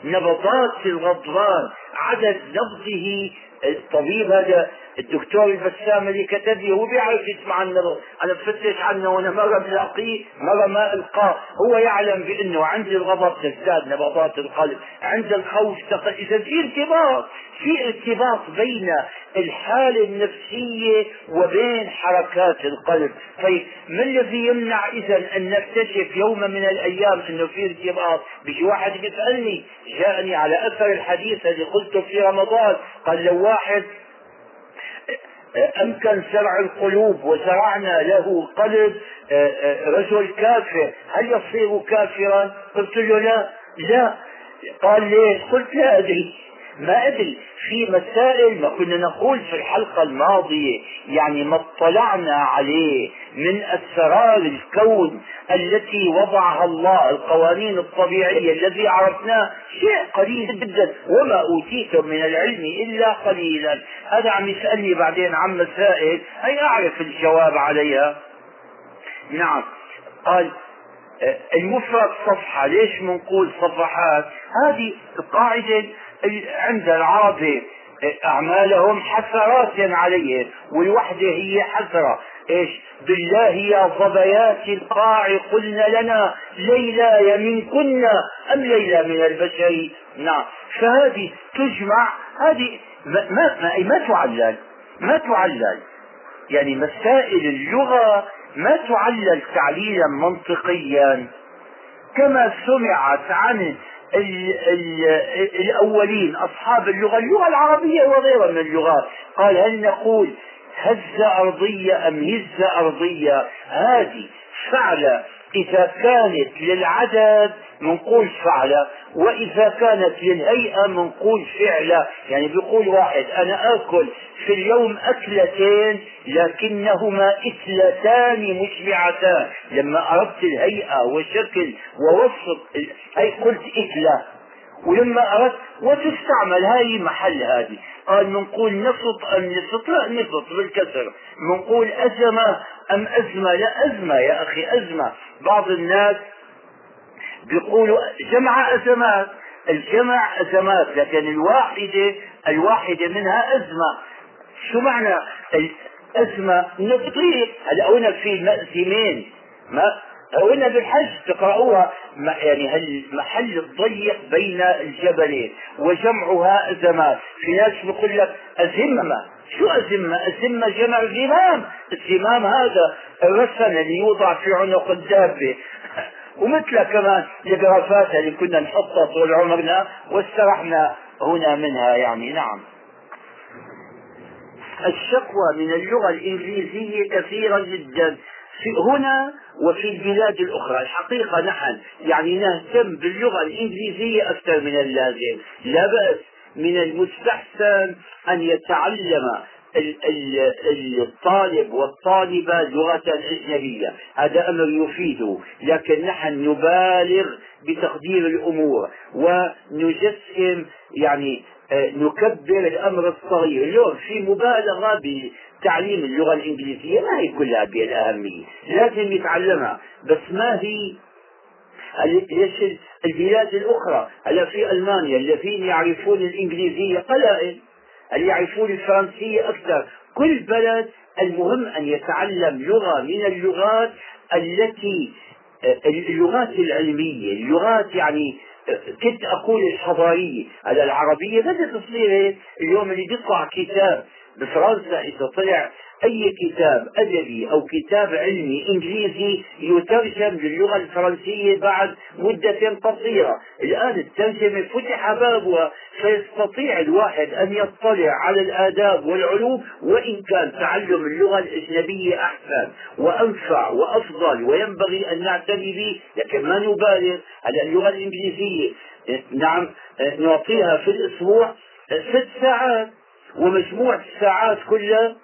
نبضات الغضبان عدد نبضه الطبيب هذا الدكتور البسام اللي كتب لي هو بيعرف يسمع النبض أنا بفتش عنه وأنا مره بلاقيه مره ما ألقاه. هو يعلم بأنه عند الغضب تزداد نبضات القلب عند الخوف إذا في ارتباط في ارتباط بين الحالة النفسية وبين حركات القلب. طيب ما الذي يمنع إذا أن نكتشف يوم من الأيام أنه في ارتباط؟ بيجي واحد بيسألني جاءني على أثر الحديث الذي قلته في رمضان قال لو واحد أمكن زرع القلوب وزرعنا له قلب آه، آه، رجل كافر. هل يصير كافرا؟ قلت له لا. لا. قال ليش؟ قلت لا أدري. ما أدري في مسائل ما كنا نقول في الحلقة الماضية يعني ما اطلعنا عليه من أسرار الكون التي وضعها الله القوانين الطبيعية الذي عرفناه شيء قليل جدا وما أوتيتم من العلم إلا قليلا. هذا عم يسألني بعدين عن مسائل هي أعرف الجواب عليها؟ نعم. قال المفرد صفحة ليش منقول صفحات؟ هذه القاعدة عند العرب أعمالهم حسرات عليهم والوحدة هي حسرة. إيش؟ بالله يا ظبيات القاع قلنا لنا ليلى منكن أم ليلى من البشر. نعم. فهذه تجمع هذه ما, ما, ما تعلل ما تعلل. يعني مسائل اللغة ما تعلل تعليلا منطقيا. كما سمعت عن الأولين أصحاب اللغة اللغة العربية وغيرها من اللغات. قال هل نقول هز أرضية أم هز أرضية؟ هذه فعل إذا كانت للعدد منقول فعلة وإذا كانت للهيئة منقول فعلة يعني بيقول واحد أنا آكل في اليوم أكلتين لكنهما إثلتان مشبعتان. لما أردت الهيئة وشكل ووصف هي قلت إثلة ولما أردت وتستعمل هاي محل هذه. قال منقول نفط أم نفط لا نفط بالكسر. منقول أزمة أم أزمة؟ لا أزمة يا أخي أزمة. بعض الناس بيقولوا جمع أزمات. الجمع أزمات لكن الواحدة الواحدة منها أزمة. شو معنى الأزمة؟ نفطير هلا هنا في مأزمين ما؟ هنا بالحج تقرأوها يعني المحل الضيق بين الجبلين وجمعها أزمات؟ في ناس بيقول لك أزمة. شو أزمة أزمة جمع زمام الزمام هذا الرسن اللي يوضع في عنق الدابة ومثل كمان الجرافات اللي كنا نحطها طول عمرنا واسترحنا هنا منها يعني. نعم. الشقوى من اللغة الإنجليزية كثيرة جدا. في هنا وفي البلاد الأخرى. الحقيقة نحن يعني نهتم باللغة الإنجليزية أكثر من اللازم. لا بأس. من المستحسن أن يتعلم الطالب والطالبة لغة أجنبية. هذا أمر يفيده لكن نحن نبالغ بتقدير الأمور ونجسم يعني آه، نكبر الأمر الصغير. اليوم في مبالغة بتعليم اللغة الإنجليزية ما هي كلها بالأهمية لازم يتعلمها بس ما هي ليش البلاد الأخرى هلا في ألمانيا الذين يعرفون الإنجليزية قلائل اللي يعرفون الفرنسية أكثر. كل بلد المهم أن يتعلم لغة من اللغات التي اللغات العلمية اللغات يعني كنت أقول الحضارية. على العربية بدأت تصير اليوم اللي بيطلع كتاب بفرنسا إذا طلع أي كتاب أدبي أو كتاب علمي إنجليزي يترجم للغة الفرنسية بعد مدة قصيرة. الآن الترجمة فتح بابها فيستطيع الواحد أن يطلع على الآداب والعلوم وإن كان تعلم اللغة الأجنبية أحسن وأنفع وأفضل. وينبغي أن نعتني به لكن ما نبالغ على اللغة الإنجليزية. نعم نعطيها في الأسبوع ست ساعات ومجموع الساعات كلها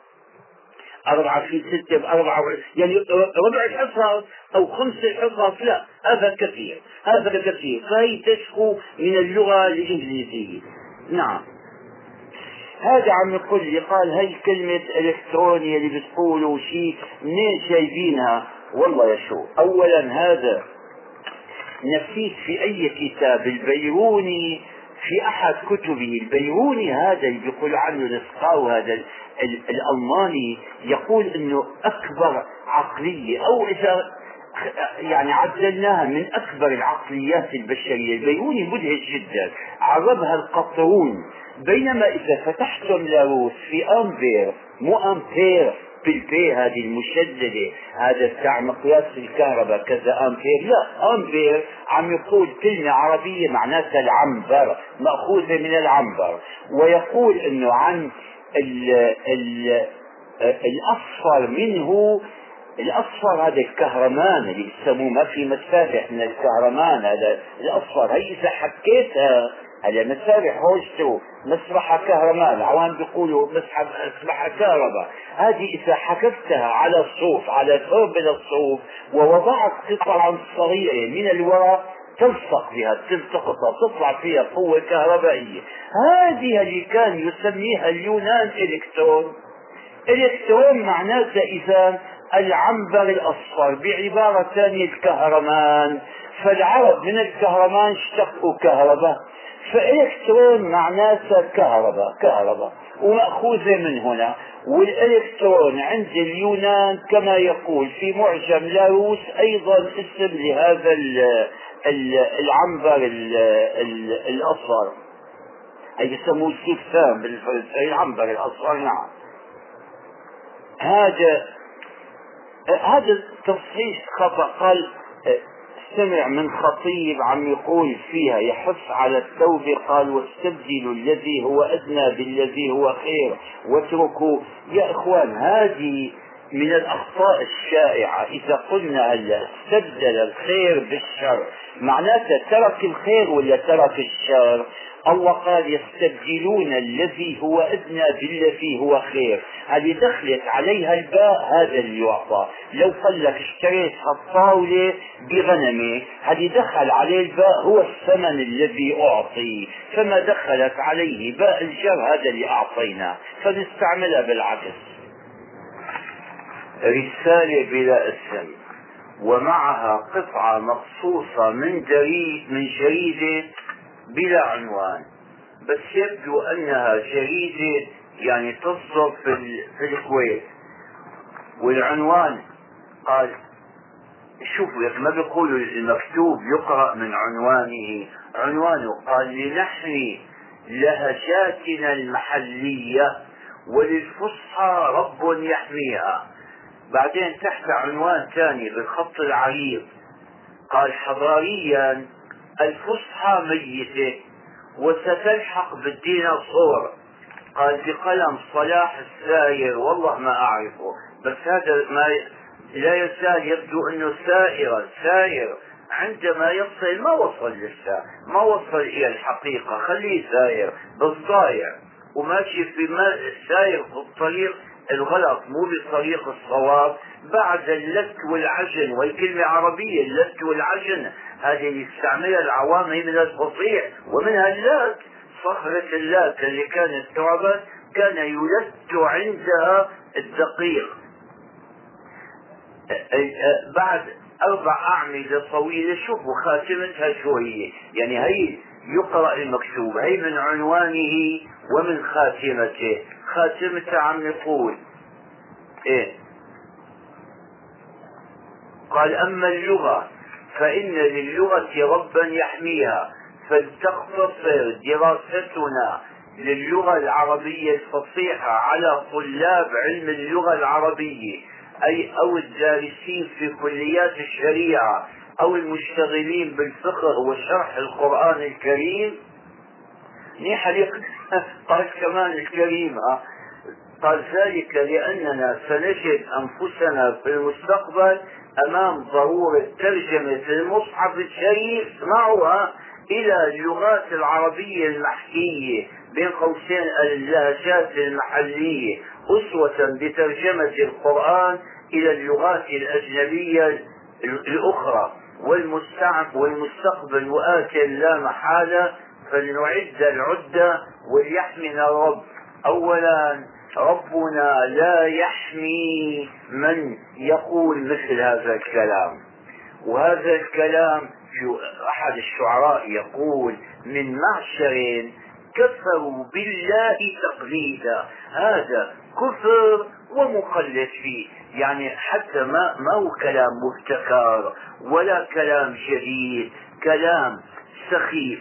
أربعة في ستة بأربعة يعني ربع الحصص أو خمس الحصص لا هذا كثير هذا كثير. فهي تشكو من اللغة الإنجليزية. نعم. هذا عم يقول لي قال هي كلمة إلكترونية اللي بتقولوا شيء منين جايبينها والله يا شو. أولا هذا نفيس في أي كتاب؟ البيروني في أحد كتبه. البيروني هذا اللي بيقول عنه الاسقاو هذا الألماني يقول أنه أكبر عقلية أو إذا يعني عدلناها من أكبر العقليات البشرية. البيروني مدهش جدا. عربها القطرون. بينما إذا فتحتم لاروس في أمبير مو أمبير بالبي هذه المشددة هذا بتاع مقياس الكهرباء كذا أمبير. لا أمبير عم يقول كلمة عربية معناتها العنبر مأخوذة من العنبر. ويقول إنه عن ال ال الأصفر منه الأصفر هذا الكهرمان اللي بيسموه ما في متفاتح من الكهرمان هذا الأصفر. هي إذا حكيتها هلا مسارح هوجته مسرحة كهرمان. العوام بيقولوا مسرحة كهرباء. هذه إذا حكفتها على الصوف على ثوب من الصوف ووضعت قطعا صغيرة من الورق تلصق بها تلتقطها تطلع فيها قوة كهربائية. هذه اللي كان يسميها اليونان إلكترون. إلكترون معناته إذا العنبر الأصفر بعبارة ثانية الكهرمان. فالعرب من الكهرمان اشتقوا كهرباء. فإلكترون معناته كهرباء كهرباء. ومأخوذة من هنا. والإلكترون عند اليونان كما يقول في معجم لاروس أيضا اسم لهذا العنبر الأصفر. أي يسموه السكسان بالفرنسي العنبر الأصفر نعم. هذا هذا تصحيح خطأ. قال سمع من خطيب عم يقول فيها يحث على التوبة قال واستبدلوا الذي هو أدنى بالذي هو خير واتركوا. يا إخوان هذه من الأخطاء الشائعة. إذا قلنا هلا استبدل الخير بالشر معناته ترك الخير ولا ترك الشر؟ الله قال يستبدلون الذي هو أدنى بالذي هو خير. هذه دخلت عليها الباء هذا اللي يعطى. لو قال لك اشتريت هالطاولة بغنمة هذه دخل عليه الباء هو الثمن الذي أعطي. فما دخلت عليه باء الجر هذا اللي أعطيناه فنستعملها بالعكس. رسالة بلا اسم. ومعها قطعة مقصوصة من جريد من جريدة بلا عنوان. بس يبدو أنها جريدة يعني تصدر في, في الكويت. والعنوان قال شوفوا ما بيقولوا المكتوب يقرأ من عنوانه. عنوانه قال لنحمي لهجاتنا المحلية وللفصحى رب يحميها. بعدين تحت عنوان ثاني بالخط العريض. قال حضاريا الفصحى ميتة وستلحق بالديناصور قال بقلم صلاح الساير والله ما أعرفه بس هذا ما لا يزال يبدو أنه سائرا ساير عندما يصل ما وصل لسه؟ ما وصل إلى الحقيقة. خليه ساير بالضايع. وماشي في ما ساير في الطريق الغلط مو بطريق الصواب. بعد اللت والعجن والكلمة عربية اللت والعجن هذه يستعملها العوام هي من الفصيح ومنها اللات. صخرة اللات اللي كانت تعبد كان يلت عندها الدقيق. بعد أربع أعمدة طويلة شوفوا خاتمتها شو هي يعني هي يقرأ المكتوب هي من عنوانه ومن خاتمته. خاتمته عم نقول إيه؟ قال أما اللغة فإن للغة ربا يحميها فلتقتصر دراستنا للغة العربية الفصيحة على طلاب علم اللغة العربية أي أو الدارسين في كليات الشريعة أو المشتغلين بالفقه وشرح القرآن الكريم. عليك قال كمان الكريم قال ذلك لأننا سنجد أنفسنا في المستقبل أمام ضرورة ترجمة المصحف الشريف معها إلى اللغات العربية المحكية بين قوسين اللهجات المحلية أسوة بترجمة القرآن إلى اللغات الأجنبية الأخرى. والمستقبل وآت لا محالة فلنعد العدة وليحمنا الرب. أولا ربنا لا يحمي من يقول مثل هذا الكلام. وهذا الكلام أحد الشعراء يقول من معشر كفروا بالله تقليدا. هذا كفر ومقلد فيه. يعني حتى ما ما هو كلام مبتكر ولا كلام جديد. كلام سخيف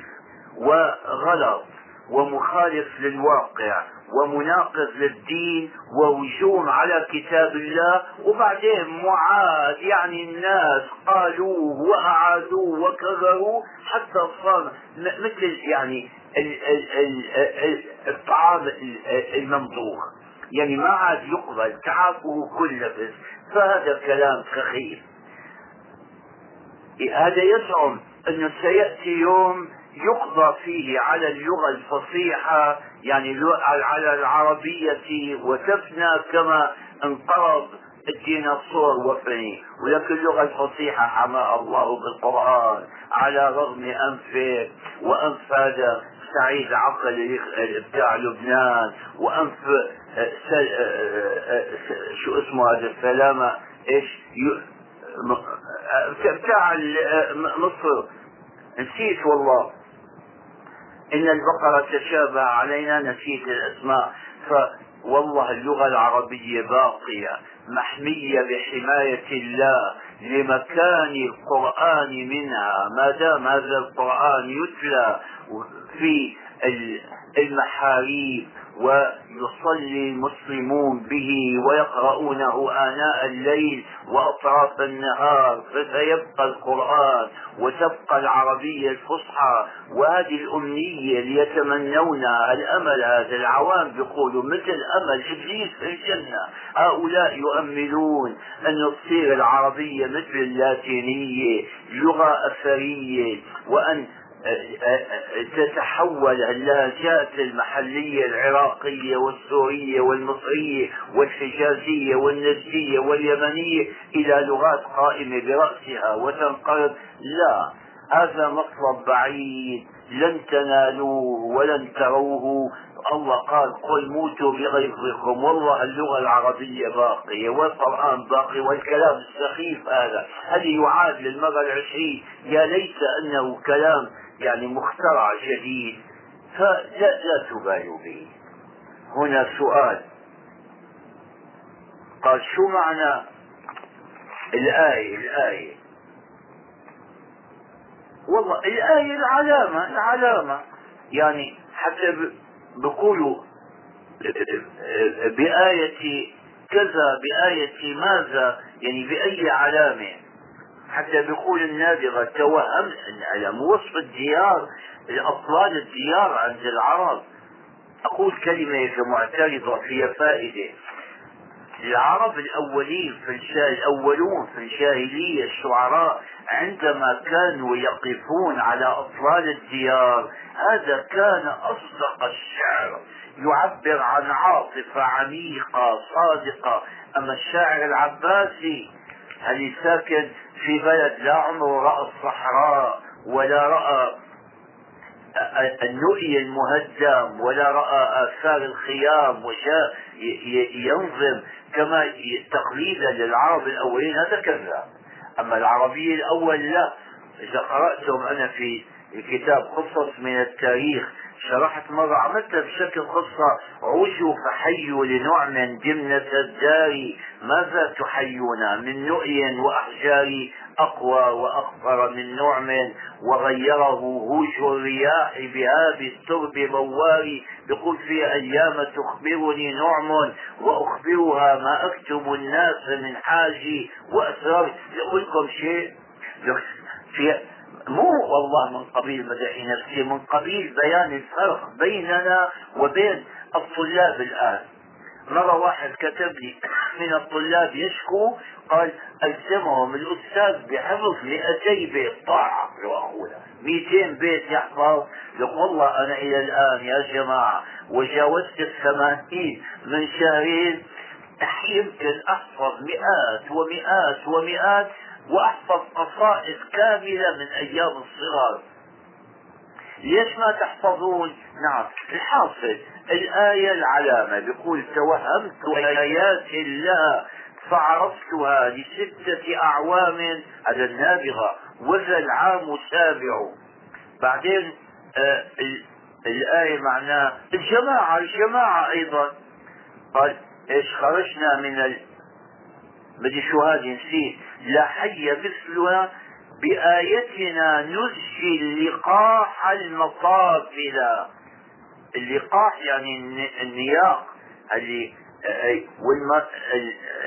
وغلط. ومخالف للواقع ومناقض للدين وهجوم على كتاب الله. وبعدين معاد يعني الناس قالوه واعادوه وكرروا حتى صار مثل يعني الطعام الممضوغ يعني ما عاد يقبل تعافه كل نفس فهذا كلام سخيف هذا يزعم أنه سيأتي يوم يقضى فيه على اللغة الفصيحة يعني على العربية وتفنى كما انقرض الديناصور وفني. ولكن اللغة الفصيحة حماها الله بالقرآن على رغم أنفه وأنف هذا سعيد عقل بتاع لبنان وأنف شو اسمه هذا السلامة؟ إيش؟ بتاع مصر. نسيت والله. إن البقرة تشابه علينا نسيت الأسماء. فوالله اللغة العربية باقية محمية بحماية الله لمكان القرآن منها. ما دام هذا القرآن يتلى في المحاريب ويصلي المسلمون به ويقرؤونه آناء الليل وأطراف النهار فسيبقى القرآن وتبقى العربية الفصحى وهذه الأمنية اللي يتمنونها الأمل هذا العوام بيقولوا مثل أمل إبليس في الجنة. هؤلاء يؤملون أن تصير العربية مثل اللاتينية لغة أثرية وأن تتحول اللهجات المحلية العراقية والسورية والمصرية والحجازية والنجدية واليمنية إلى لغات قائمة برأسها وتنقرض لا هذا مطلب بعيد. لن تنالوه ولن تروه. الله قال قل موتوا بغيظكم. والله اللغة العربية باقية والقرآن باقي والكلام السخيف هذا. هل يعاد للمرة العشرين؟ يا ليت أنه كلام يعني مخترع جديد. فلا لا تبالوا به. هنا سؤال. قال شو معنى الآية؟ الآية. والله الآية العلامة العلامة. يعني حتى بقولوا بآية كذا بآية ماذا؟ يعني بأي علامة؟ حتى بيقول النابغة توهم العلم وصف الديار الأطلال الديار عند العرب. أقول كلمة معترضة فيها فائدة. العرب الأولين في. الأولون في الجاهلية الشعراء عندما كانوا يقفون على أطلال الديار هذا كان أصدق الشعر. يعبر عن عاطفة عميقة صادقة. أما الشاعر العباسي اللي ساكن في بلد لا عمره رأى الصحراء ولا رأى النؤي المهدم ولا رأى آثار الخيام وجاء ينظم كما تقليدا للعرب الأولين. هذا كذاب أما العربي الأول لا. إذا قرأتم أنا في كتاب قصص من التاريخ شرحت مرة عملتها بشكل قصة عوشوا فحيوا لنعم جمنة الدار ماذا تحيون؟ من نؤي وأحجار أقوى وأخطر من نعم وغيره هوش الرياح بهاب الترب مواري يقول في أيام تخبرني نعم وأخبرها ما أكتب الناس من حاجي وأسرار لكم شيء في مو والله من قبيل مدح نفسي من قبيل بيان الفرق بيننا وبين الطلاب الآن. مرة واحد كتب لي من الطلاب يشكو قال ألزمهم الأستاذ بحفظ 200 بيت. طاعة لو أخونا 200 بيت يحفظ. يقول والله أنا إلى الآن يا جماعة وجاوزت الثمانين من شهرين يمكن أحفظ مئات ومئات ومئات وأحفظ قصائد كاملة من أيام الصغر. ليش ما تحفظون؟ نعم الحاصل. الآية العلامة بيقول توهمت آيات الله فعرفتها لستة أعوام على النابغة وذا العام سابع بعدين آه الآية معناه الجماعة الجماعة أيضا. قال إيش خرجنا من بدي شو هذه نسيت. لا حي مثلها بآيتنا نزجي اللقاح المطافلة اللقاح يعني النياق اللي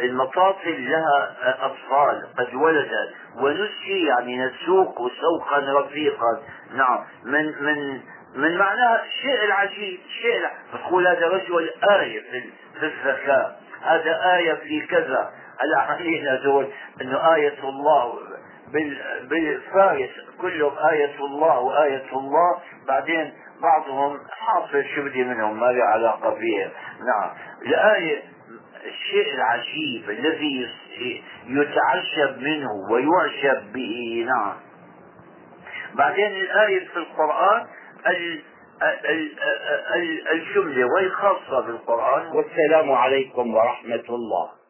والمطافل لها أطفال قد ولدت. ونسجي يعني نسوق سوقا رفيقا. نعم. من من من معناها الشيء العجيب الشيء تقول هذا رجل آية في الذكاء. هذا آية في كذا. هلا علينا دول إنه آية الله بالفارس كلهم آية الله وآية الله بعدين بعضهم حاصل شو بدي منهم ما له علاقة فيهم. نعم. الآية الشيء العجيب الذي يتعجب منه ويعجب به نعم. بعدين الآية في القرآن الجملة وهي خاصة بالقرآن. والسلام عليكم ورحمة الله.